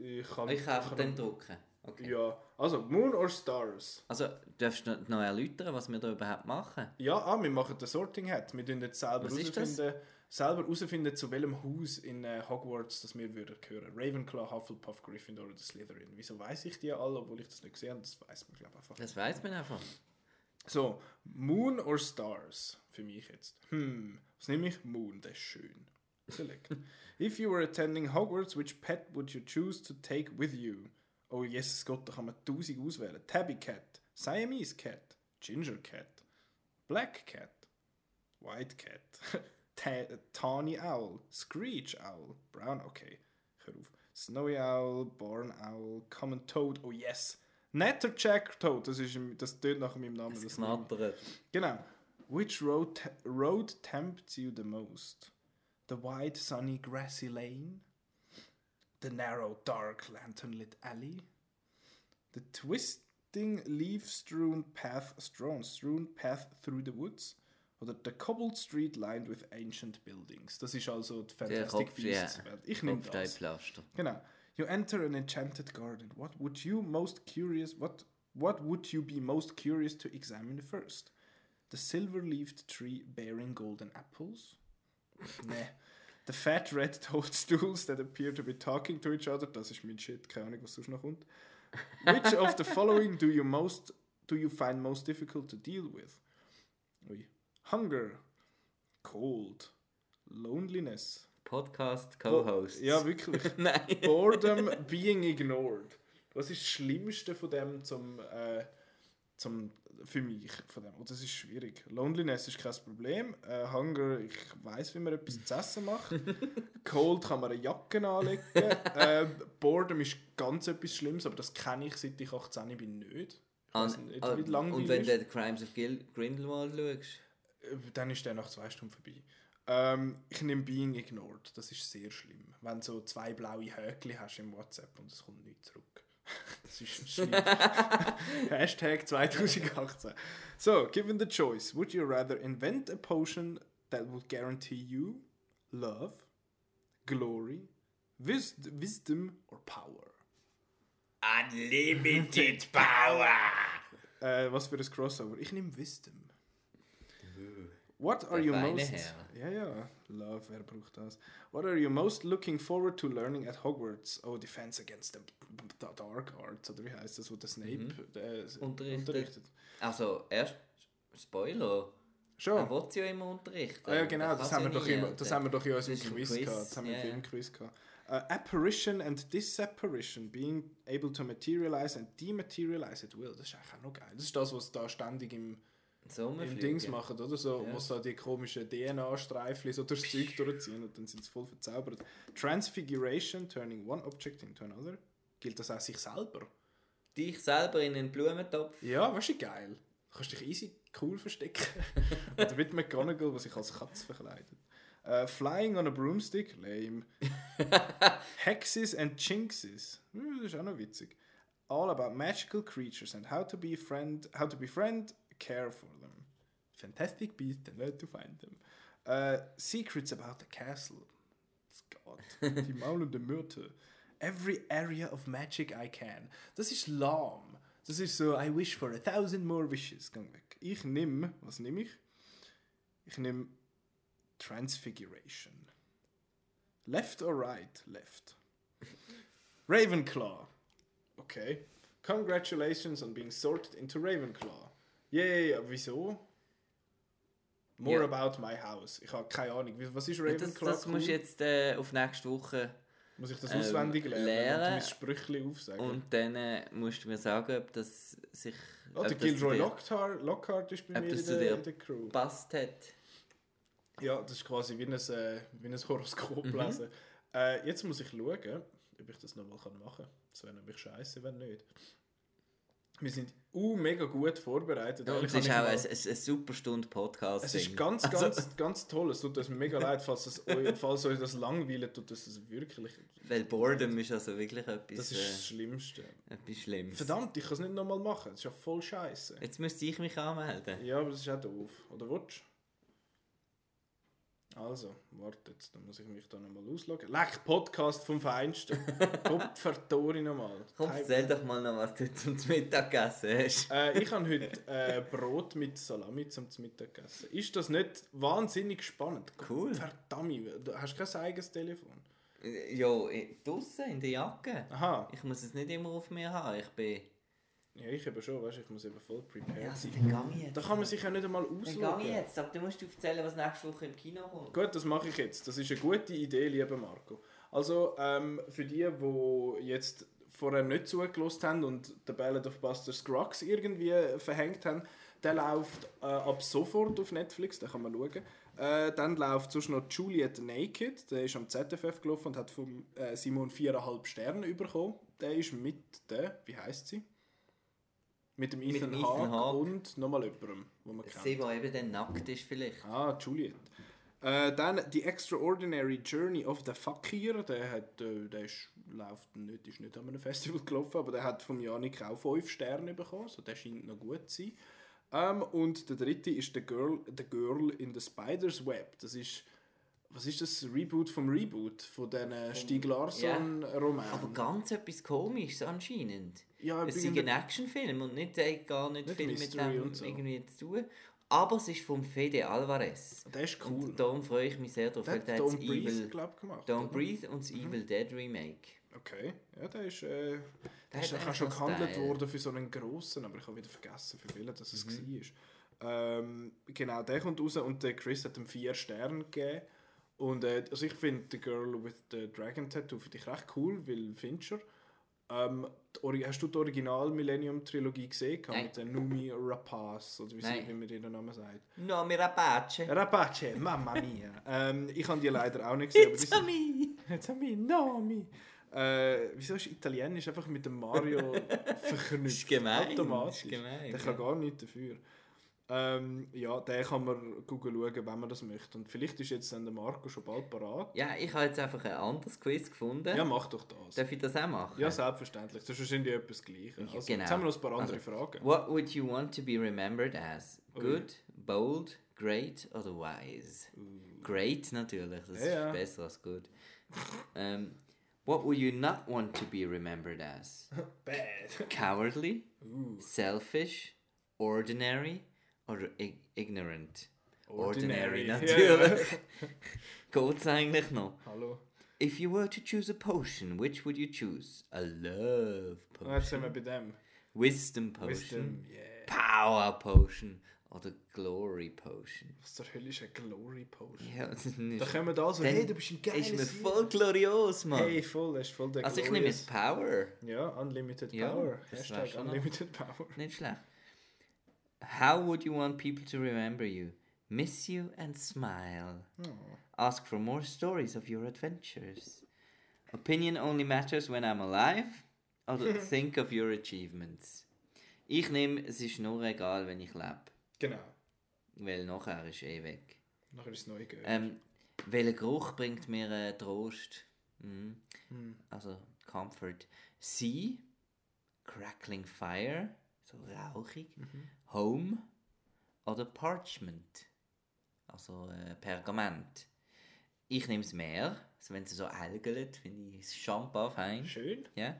Ich kann, Ich kann dann drucken. Okay. Ja, also Moon or Stars? Also, darfst du noch erläutern, was wir da überhaupt machen? Ja, ah, wir machen den Sorting Hat. Wir tun jetzt selber herausfinden, selber herausfinden, zu welchem Haus in äh, Hogwarts das wir würden gehören. Ravenclaw, Hufflepuff, Gryffindor oder Slytherin. Wieso weiß ich die alle, obwohl ich das nicht gesehen habe? Das weiß man, glaube ich, einfach. Das weiß man einfach. So, Moon or Stars? Für mich jetzt. Hm, was nehme ich? Moon, das ist schön. Select. If you were attending Hogwarts, which pet would you choose to take with you? Oh, Jesus Gott, da kann man tausend auswählen. Tabby Cat, Siamese Cat, Ginger Cat, Black Cat, White Cat, Ta Tawny Owl, Screech Owl, Brown, okay, hör auf. Snowy Owl, Barn Owl, Common Toad, oh yes. Netter Jack Toad, das, ist, das tönt nach meinem Namen. Das knattert. Genau. Which road, road tempts you the most? The wide, sunny, grassy lane? The narrow, dark, lantern-lit alley? The twisting, leaf-strewn path, strewn, strewn path through the woods? Oder The Cobbled Street Lined with Ancient Buildings. Das ist also die Fantastic. Beasts Welt. Ich nehme das. Genau. You enter an enchanted garden. What would you most curious what what would you be most curious to examine first? The silver-leaved tree bearing golden apples? nee. The fat red toadstools that appear to be talking to each other. Das ist mein Shit, keine Ahnung, was noch kommt. Which of the following do you most do you find most difficult to deal with? Hunger, cold, loneliness. Podcast Co-Host. Ja, wirklich. Nein. Boredom being ignored. Was ist das Schlimmste von dem zum, äh, zum, für mich? Von dem? Oh, das ist schwierig. Loneliness ist kein Problem. Äh, Hunger, ich weiß, wie man etwas zu essen macht. Cold kann man eine Jacke anlegen. äh, Boredom ist ganz etwas Schlimmes, aber das kenne ich seit ich 18 bin nicht. An, nicht, an, wie langweilig und wenn du Crimes of Gil Grindelwald schaust, Äh, Dann ist der nach zwei Stunden vorbei. Ähm, ich nehme Being Ignored. Das ist sehr schlimm. Wenn du so zwei blaue Häkchen hast im WhatsApp und es kommt nicht zurück. Das ist schlimm. Hashtag 2018. So, given the choice, would you rather invent a potion that would guarantee you love, glory, wis wisdom or power? Unlimited Power! Äh, was für ein Crossover? Ich nehme Wisdom. What are Der you feine most... Herr. Ja, ja. Love, wer braucht das? What are you most looking forward to learning at Hogwarts? Oh, Defense Against the, Dark Arts, oder wie heißt das, wo der Snape äh, Unterrichtet. Also, erst Spoiler. Schon. Er will sie ja immer unterrichten. Ah, ja, genau, das kann's haben, wir doch immer, das haben wir doch in unserem Das Quiz, Quiz, gehabt. Das haben wir im. Filmquiz gehabt. Uh, apparition and disapparition, being able to materialize and dematerialize at will. Das ist eigentlich auch noch geil. Das ist das, was da ständig im, Sommerflüge. im Dings machen, oder? So, Ja. Wo so die komischen DNA-Streifchen so durchs Zeug durchziehen und dann sind sie voll verzaubert. Transfiguration, turning one object into another. Gilt das auch sich selber? Dich selber in einen Blumentopf. Ja, weißt du, geil. Du kannst dich easy cool verstecken. Oder die McGonagall, die sich als Katze verkleidet. Äh, flying on a broomstick, lame. Hexes and Jinxes, hm, das ist auch noch witzig. All about magical creatures and how to be friend, how to befriend, care for them. Fantastic beasts and where to find them. Äh, secrets about the castle. Gott, die maulende Myrte. Every area of magic I can. Das ist lahm. Das ist so, I wish for a thousand more wishes. Gang weg. Ich nehme, was nehme ich? Ich nehme Transfiguration. Left or right? Left. Ravenclaw. Okay. Congratulations on being sorted into Ravenclaw. Yay, aber wieso? More Ja. about my house. Ich habe keine Ahnung. Was ist Das, Ravenclaw? das musst du cool? jetzt äh, auf nächste Woche Muss ich das ähm, auswendig lernen? lernen. Und mein Sprüchli aufsagen? und dann äh, musst du mir sagen, ob das sich oh, der das Gilroy Lockhart, Lockhart ist bei mir das in der, in der Crew. gepasst hat. Ja, das ist quasi wie ein, äh, wie ein Horoskop Mhm. lesen. Äh, jetzt muss ich schauen, ob ich das nochmal machen kann. Das wäre nämlich scheiße, wenn nicht. Wir sind uh, mega gut vorbereitet. Und es ist auch ein, ein, super Stunde Podcast. Es ist ganz, ganz, ganz toll. Es tut uns mega leid, falls, es euch, falls euch das langweilt, tut es das wirklich. Weil Boredom ist also wirklich etwas, Das ist das Schlimmste. äh, etwas Schlimmes. Verdammt, ich kann es nicht nochmal machen. Das ist ja voll scheiße. Jetzt müsste ich mich anmelden. Ja, aber das ist auch doof. Oder willst du? Also, warte jetzt, dann muss ich mich da nochmal ausloggen. Leck, Podcast vom Feinsten. Kopfvertori nochmal. Komm, erzähl doch mal noch, was du zum Mittag gegessen hast. Äh, ich habe heute äh, Brot mit Salami zum Mittag gegessen. Ist das nicht wahnsinnig spannend? Cool. Verdammt, du hast kein eigenes Telefon. Ja, draußen in der Jacke. Aha, Ich muss es nicht immer auf mir haben. Ich bin. Ja, ich eben schon, weißt du, ich muss eben voll prepared Ja, also, sein. dann jetzt. Da kann man sich ja nicht einmal Dann gehe ich ausloggen. jetzt. Aber du musst erzählen, was nächste Woche im Kino kommt. Gut, das mache ich jetzt. Das ist eine gute Idee, lieber Marco. Also, ähm, für die, die jetzt vorher nicht zugelassen haben und The Ballad of Buster Scruggs irgendwie verhängt haben, der läuft äh, ab sofort auf Netflix, da kann man schauen. Äh, dann läuft sonst noch Juliet Naked, der ist am ZFF gelaufen und hat vom äh, Simon 4,5 Sterne bekommen. Der ist mit der, wie heißt sie? Mit dem Ethan, Ethan Hawke Hawke. und nochmal jemandem, wo man kennt. Sie, der eben dann nackt ist, vielleicht. Ah, Juliet. Äh, dann The Extraordinary Journey of the Fakir. Der, hat, äh, der ist, läuft nicht, ist nicht an einem Festival gelaufen, aber der hat vom Janik auch 5 Sterne bekommen. So, der scheint noch gut zu sein. Ähm, und der dritte ist The Girl, the Girl in the Spider's Web. Das ist, was ist das? Reboot vom Reboot von diesen Stieg Larsson-Romanen. Aber ganz etwas Komisches anscheinend. Ja, Es ist ein Actionfilm und nicht, äh, gar nicht, Nicht viel mit Mystery dem und so. irgendwie zu tun. Aber es ist vom Fede Alvarez. Der ist cool. Und darum freue ich mich sehr drauf, Der hat der hat das Don't Breathe, Evil... glaub gemacht. Don't oder? Breathe und das Evil Dead Remake. Okay, ja, der ist, äh, der ist auch schon gehandelt Style. worden für so einen grossen, aber ich habe wieder vergessen, für welchen das es Mhm. war. Ähm, genau, der kommt raus und der Chris hat ihm vier Sterne gegeben. Und äh, also ich finde The Girl with the Dragon Tattoo finde ich recht cool, weil Fincher. Ähm, hast du die Original Millennium Trilogie gesehen? Nein. Mit der Numi Rapaz, oder wie, sie, wie man ihren Namen sagt. No, mi rapace. Rapace, Mamma mia. ähm, ich habe die leider auch nicht gesehen. aber It's a sind- me. It's a me, Nami. Äh, wieso ist Italienisch einfach mit dem Mario verknüpft? Ist gemein, Automatisch. ist gemein, der ja. kann gar nichts dafür. Ähm, ja, den kann man schauen, wenn man das möchte. Und vielleicht ist jetzt dann der Marco schon bald parat. Ja, ich habe jetzt einfach ein anderes Quiz gefunden. Ja, mach doch das. Darf ich das auch machen? Ja, selbstverständlich. Das ist wahrscheinlich etwas Gleiches. Also, genau. Jetzt haben wir noch ein paar andere Also, Fragen. What would you want to be remembered as? Good, bold, great oder wise? Great natürlich, das Ja, ist besser als good. um, what would you not want to be remembered as? Bad. Cowardly, Uh, selfish, ordinary oder ig ignorant? Ordinary. natürlich. Geht's eigentlich noch? Hallo. If you were to choose a potion, which would you choose? A love Ah, Jetzt sind wir potion, bei dem. wisdom potion, Wisdom, yeah. power potion oder glory potion. Was zur Hölle ist eine Glory Potion? Ja, das ist Da kommen wir da so, hey, du bist ein geiles Ist mir voll glorios, Mann. Hey, voll, ist voll der also ich nehme glorious- jetzt Power. Ja, Unlimited Power. Hashtag schon noch- Unlimited Power. Nicht schlecht. How would you want people to remember you? Miss you and smile. Ask for more stories of your adventures. Opinion only matters when I'm alive. Oder think of your achievements. Ich nehme, es ist nur egal, wenn ich lebe. Genau. Weil nachher ist eh weg. Nachher ist es neu. Ähm, welcher Geruch bringt mir äh, Trost? Mhm. Hm. Also Comfort. Sea, Crackling Fire, so rauchig. Mhm. Home oder Parchment, also äh, Pergament. Ich nehme das Meer, also wenn es so algelt, finde ich es schambar fein. Schön. Ja.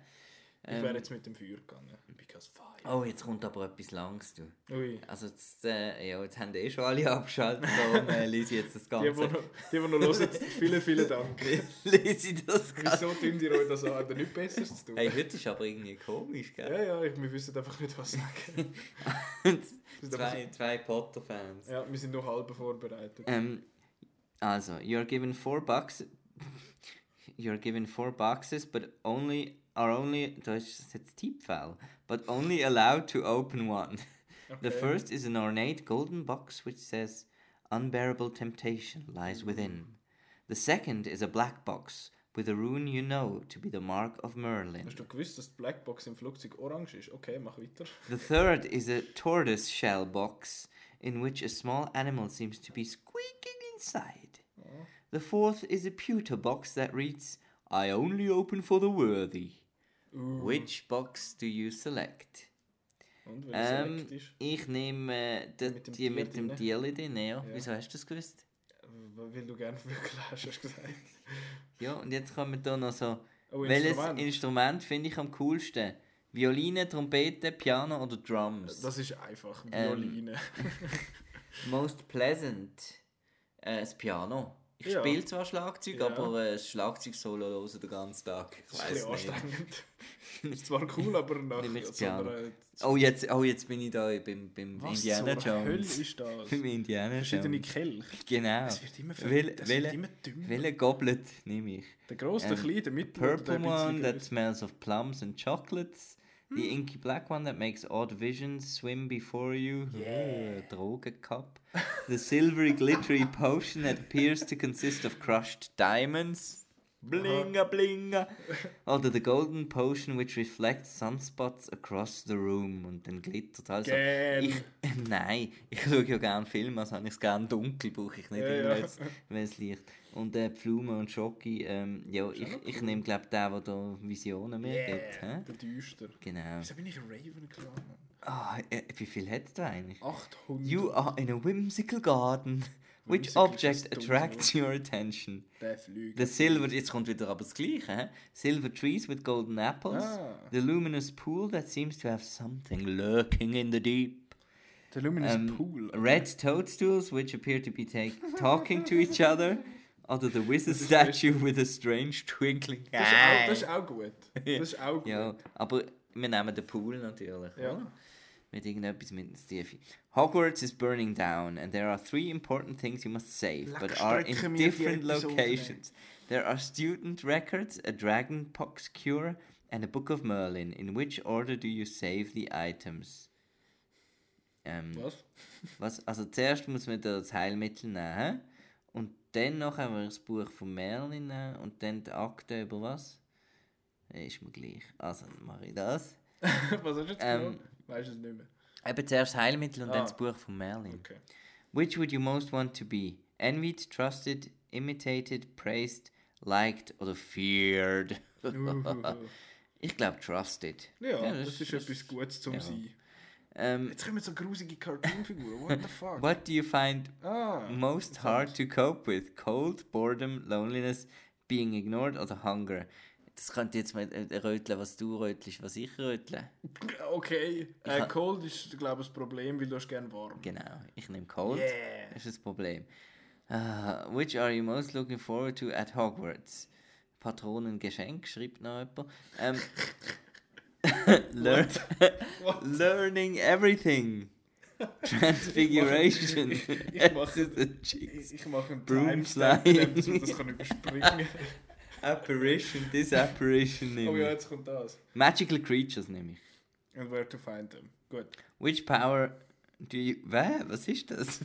Ich Ähm, wäre jetzt mit dem Feuer gegangen. Because fire. Oh, jetzt kommt aber etwas Langes, du. Ui. Also jetzt, äh, ja, jetzt haben eh schon alle abgeschaltet, darum äh, lese ich jetzt das Die, die Ganze. noch, die, die noch hören, vielen, vielen Dank. lese ich das Ganze. Wieso tun die euch das an? Hat nichts Besseres zu tun? Hey, heute ist aber irgendwie komisch, Ja, gell? ja, ich, wir wissen einfach nicht, was sagen. zwei, zwei Potter-Fans. Ja, wir sind noch halb vorbereitet. Ähm, also, you're given four bucks. You're given four boxes, but only are only. Da ist das jetzt But only allowed to open one. The first is an ornate golden box which says, "Unbearable temptation lies within." The second is a black box with a rune you know to be the mark of Merlin. Hast du gewusst, dass die Blackbox im Flugzeug orange ist? Okay, mach weiter. The third is a tortoise shell box in which a small animal seems to be squeaking inside. The fourth is a pewter box that reads, I only open for the worthy. Which box do you select? Und Ähm, ist? ich nehme äh, die, Mit dem die mit dem drin? Tierli drin, ja. Ja. Wieso hast du das gewusst? Weil du gerne wirklich hast, hast du gesagt. Ja, und jetzt kommen da noch so, Oh, welches Instrument. Instrument finde ich am coolsten? Violine, Trompete, Piano oder Drums? Das ist einfach Ähm, Violine. Most pleasant. Äh, das Piano. Ich Ja. spiele zwar Schlagzeug, Ja. aber äh, das Schlagzeug-Solo hören den ganzen Tag. Ich das ist ein bisschen nicht. anstrengend. ist zwar cool, aber nach so einer... Oh jetzt, oh, jetzt bin ich da beim, beim Was Indiana Hölle Jones. ist das? Beim Indiana Verschiedene Jones. Kelch. Genau. Es wird immer, Wel- das welche- wird immer dümmer. Welchen Goblet nehme ich? Der grosse, der Ähm, kleine, der mittlere der Purple bisschen one that smells of plums and chocolates. Hm. The inky black one that makes odd visions swim before you. Yeah. Drogencup. The silvery glittery potion that appears to consist of crushed diamonds. Blinga blinga. Oder the golden potion which reflects sunspots across the room und dann glittert also. Gern. Ich, nein, ich schaue ja gerne Filme, also habe ich es gerne dunkel, brauche ich nicht Ja, immer, ja. wenn es liegt. Und äh, Pflaume und Schoki, ähm, ja, ich, noch ich cool. nehme glaube den, der da Visionen mehr gibt. Yeah, Hä? der Düster. Genau. Wieso bin ich Ravenclaw, Mann? Ah, äh, wie viel hat du eigentlich? 800. You are in a whimsical garden. Which object attracts your attention? Der Flügel. The silver, jetzt kommt wieder aber das Gleiche. hä? Silver trees with golden apples. Ah. The luminous pool that seems to have something lurking in the deep. Der Luminous Um, Pool. Red toadstools which appear to be take, talking to each other. Oder the wizard statue with a strange twinkling Das ist, auch, das eye. ist auch gut. Das ist auch gut. Ja, aber wir nehmen den Pool natürlich. Ja. oder? Mit irgendetwas mit ins Tiefe. Hogwarts is burning down and there are three important things you must save, but Leck, are in different locations. There are student records, a dragon pox cure, and a book of Merlin. In which order do you save the items? Ähm, Was? was? Also zuerst muss man das Heilmittel nehmen dann noch haben wir das Buch von Merlin und dann die Akte über was? Ja, Ist mir gleich. Also mache ich das. Was hast du jetzt Ähm, genommen? Weißt du es nicht mehr. Eben zuerst Heilmittel und Ah. dann das Buch von Merlin. Okay. Which would you most want to be? Envied, trusted, imitated, praised, liked oder feared? Ich glaube trusted. ja, das, ist etwas Gutes zum ja. Sein. Ähm, Jetzt kommen so grusige Cartoon-Figuren. What the fuck? what do you find Ah. most hard to cope with? Cold, boredom, loneliness, being ignored oder hunger? Das könnte jetzt mal äh, röteln, was du rötelst, was ich rötle. Okay. Äh, Cold ist, glaube ich, das Problem, weil du hast gerne warm. Genau, ich nehme Cold. Yeah. Das ist das Problem. Ah, which are you most looking forward to at Hogwarts? Patronengeschenk, schreibt noch jemand. Ähm, learn, learning everything. Transfiguration. Ich mache- cheeks. Ich mache einen Timestamp, damit man das kann überspringen Apparition, disapparition nehme Oh ich. ja, jetzt kommt das. Magical creatures nehme ich. And where to find them. Gut. Which power do you... Wä? Was ist das?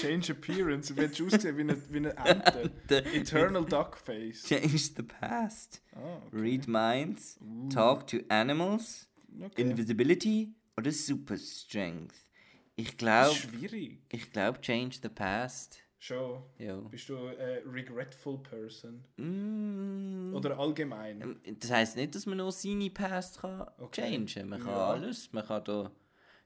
Change appearance. Du willst aussehen wie eine, wie eine Ente. Eternal Duckface. Change the past. Ah, okay. Read minds. Talk to animals. okay. Invisibility oder Super Strength? Ich glaube, schwierig. ich glaube, change the past. Schon. Ja. Bist du eine regretful person? Mm, Oder allgemein? ähm, das heißt nicht, dass man nur seine Past kann Okay. changen. Man kann Ja. alles. Man kann da,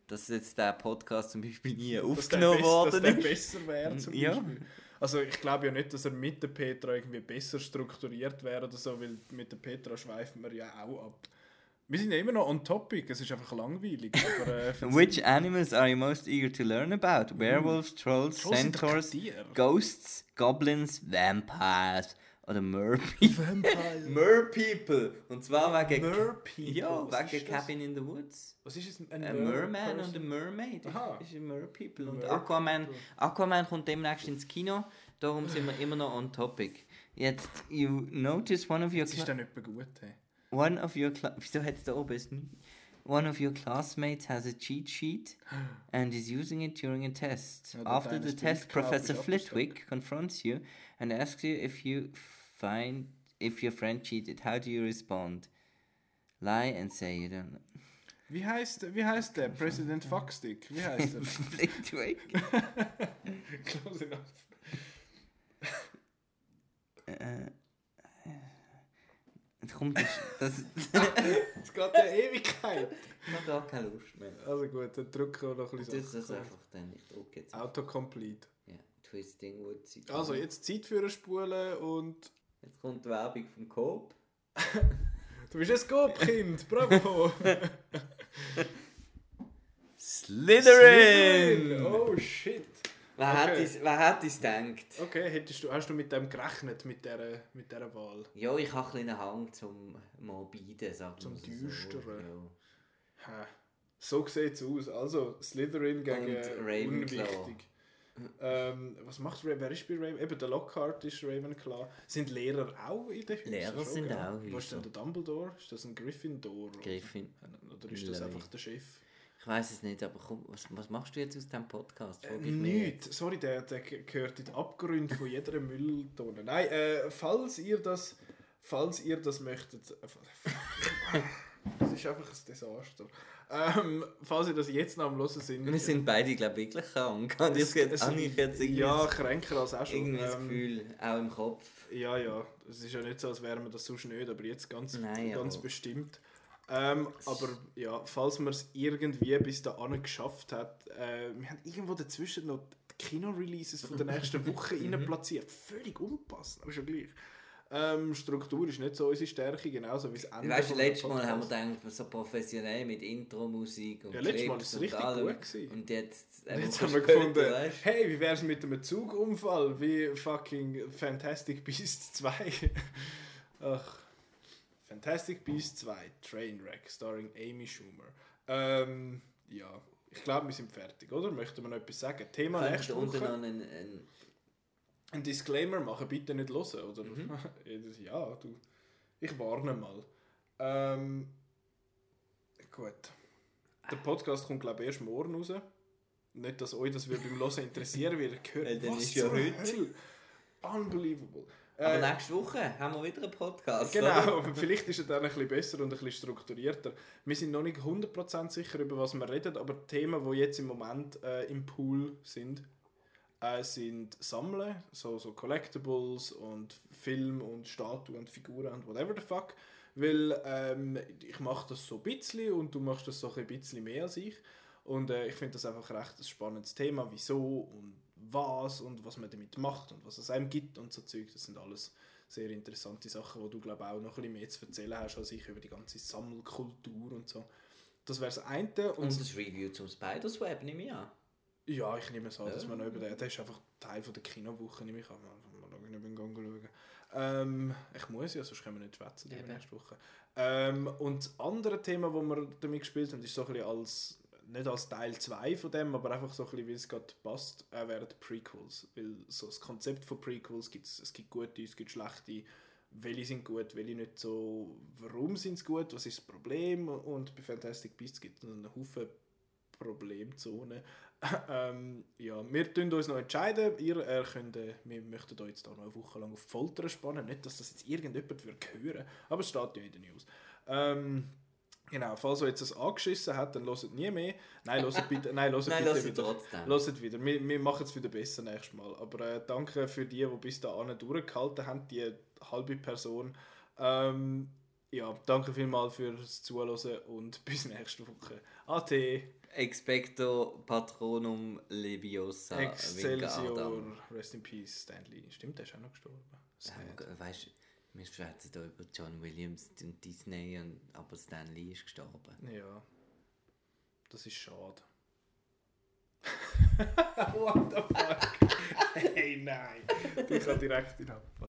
dass jetzt der Podcast zum Beispiel nie aufgenommen worden der ist. besser wäre zum Ja. Beispiel. Also ich glaube ja nicht, dass er mit der Petra irgendwie besser strukturiert wäre oder so, weil mit der Petra schweifen wir ja auch ab. Wir sind ja immer noch on topic, es ist einfach langweilig. Aber, äh, Which animals are you most eager to learn about? Werewolves, Trolls, Trolls Centaurs. Ghosts, Goblins, Vampires oder Merpeople? Vampire. Merpeople! Und zwar wegen... Merpeople. Ja, das? Cabin in the Woods. Was ist es? Ein Ein Merman und ein Mermaid Aha. ist, ist ein Merpeople. Und. Aquaman, Aquaman kommt demnächst ins Kino, darum sind wir immer noch on topic. Jetzt, you notice one of your... Das ist dann etwa gut. Hey. one of your... Cla Wieso hat es da oben. One of your classmates has a cheat sheet and is using it during a test. After the test, Professor Flitwick confronts you and asks you if you find if your friend cheated. How do you respond? Lie and say you don't know. Wie heißt, wie heißt der? President Fuckstick. Wie heißt er? Flitwick? Close enough. Jetzt kommt das. Es geht ja Ewigkeit. ich habe gar keine Lust mehr. Also gut, dann drücken wir noch ein bisschen ist das Sachen. einfach dann. Ich drücke jetzt. Autocomplete. Ja, Twisting Woods. Also jetzt Zeit für ein Spulen und... Jetzt kommt die Werbung vom Coop. Du bist ein Scope-Kind, bravo! Slytherin! Oh shit! Wer, Okay. hat es, wer hat es gedacht? Okay, hättest du, hast du mit dem gerechnet, mit dieser, mit dieser Wahl? Ja, ich habe einen Hang zum Morbiden, sagen Zum wir so. Düsteren. Ja. So sieht es aus. Also Slytherin gegen Und Ravenclaw. unwichtig. Ähm, was macht Raven? Wer ist bei Raven? Eben der Lockhart ist Ravenclaw. Sind Lehrer auch in den Häusern? Lehrer sind gell? auch Was ist denn Häuser. der Dumbledore? Ist das ein Gryffindor? Griffin. Oder ist das einfach der Chef? Ich weiß es nicht, aber komm, was, was machst du jetzt aus diesem Podcast? Äh, Frag ich mich jetzt. Nicht. Sorry, der, der gehört in den Abgrund von jeder Mülltonne. Nein, äh, falls ihr das, falls ihr das möchtet, äh, das ist einfach ein Desaster. Ähm, falls ihr das jetzt noch am Hören sind, Wir sind beide, glaube ich, wirklich krank. Und es- ich es- ich jetzt irgendwie, ja kränker als auch schon. irgendwie das Ähm, Gefühl, auch im Kopf. Ja, ja. Es ist ja nicht so, als wären wir das sonst nicht, aber jetzt ganz, Nein, ganz aber- bestimmt. Ähm, aber ja, falls man es irgendwie bis dahin geschafft hat, äh, wir haben irgendwo dazwischen noch die Kino-Releases von der nächsten Woche rein platziert. Völlig unpassend, aber schon gleich. Ähm, Struktur ist nicht so unsere Stärke, genauso wie das Ende. Weißt du, letztes Mal haben wir gedacht, so professionell mit Intro-Musik und Ja, letztes Mal ist es richtig allem. gut gewesen. Und jetzt, Und Jetzt Woche haben wir gefunden, weißt hey, wie wär's mit einem Zugunfall wie fucking Fantastic Beasts 2? Ach, Fantastic Beasts 2, Trainwreck, starring Amy Schumer. Ähm, ja, ich glaube, wir sind fertig, oder? Möchten wir noch etwas sagen? Thema nächste ihr unten noch Woche. einen, einen Ein Disclaimer machen, bitte nicht hören, oder? Mhm. ja, du. Ich warne mal. Ähm, gut. Der Podcast kommt, glaube ich, erst morgen raus. Nicht, dass euch das beim Hören interessieren. Weil Gehört, dann was ist ja heute. Hölle? Unbelievable. Aber Äh, nächste Woche haben wir wieder einen Podcast. Genau, aber vielleicht ist er dann ein bisschen besser und ein bisschen strukturierter. Wir sind noch nicht 100% sicher, über was wir reden, aber die Themen, die jetzt im Moment äh, im Pool sind, äh, sind Sammeln, so, so Collectibles und Film und Statuen und Figuren und whatever the fuck. Weil ähm, ich mache das so ein bisschen und du machst das so ein bisschen mehr als ich. Und äh, ich finde das einfach recht ein spannendes Thema, wieso und was und was man damit macht und was es einem gibt und so Zeug. Das sind alles sehr interessante Sachen, wo du glaube auch noch ein bisschen mehr zu erzählen hast als ich über die ganze Sammelkultur und so. Das wäre das eine. Und, Und das Review zum Spider's Web nehme ich an. Ja, ich nehme es an, dass Ja. man noch über den, der ist einfach Teil von der Kinowoche, nehme ich an. Mal schauen, ob ich schauen. Ähm, ich muss ja, sonst können wir nicht schwätzen über nächste Woche. Ähm, und das andere Thema, das wir damit gespielt haben, ist so ein bisschen als, nicht als Teil 2 von dem, aber einfach so ein bisschen, wie es gerade passt, äh, wären die Prequels. Weil so das Konzept von Prequels gibt es gibt gute, es gibt schlechte, welche sind gut, welche nicht so, warum sind sie gut, was ist das Problem und bei Fantastic Beasts gibt es einen Haufen Problemzonen. Ähm, ja, wir tun uns noch entscheiden. Ihr äh, könnt, äh, wir möchten euch jetzt da noch eine Woche lang auf die Folter spannen. Nicht, dass das jetzt irgendjemand würde hören, aber es steht ja in den News. Ähm, genau, falls ihr jetzt das angeschissen hat, dann hört nie mehr. Nein, hört bitte, nein, hört Nein, bitte wieder. trotzdem. Hört wieder. Wir, wir machen es wieder besser nächstes Mal. Aber äh, danke für die, die bis dahin durchgehalten haben, die halbe Person. Ähm, ja, danke vielmals fürs Zuhören und bis nächste Woche. Ade, Expecto Patronum Leviosa Excelsior. Rest in Peace, Stanley. Stimmt, der ist auch noch gestorben. Ja, Weißt du, wir schwätzen hier über John Williams und Disney, und, aber Stan Lee ist gestorben. Ja, das ist schade. What the fuck? hey, nein. Ich kann direkt in Abfall.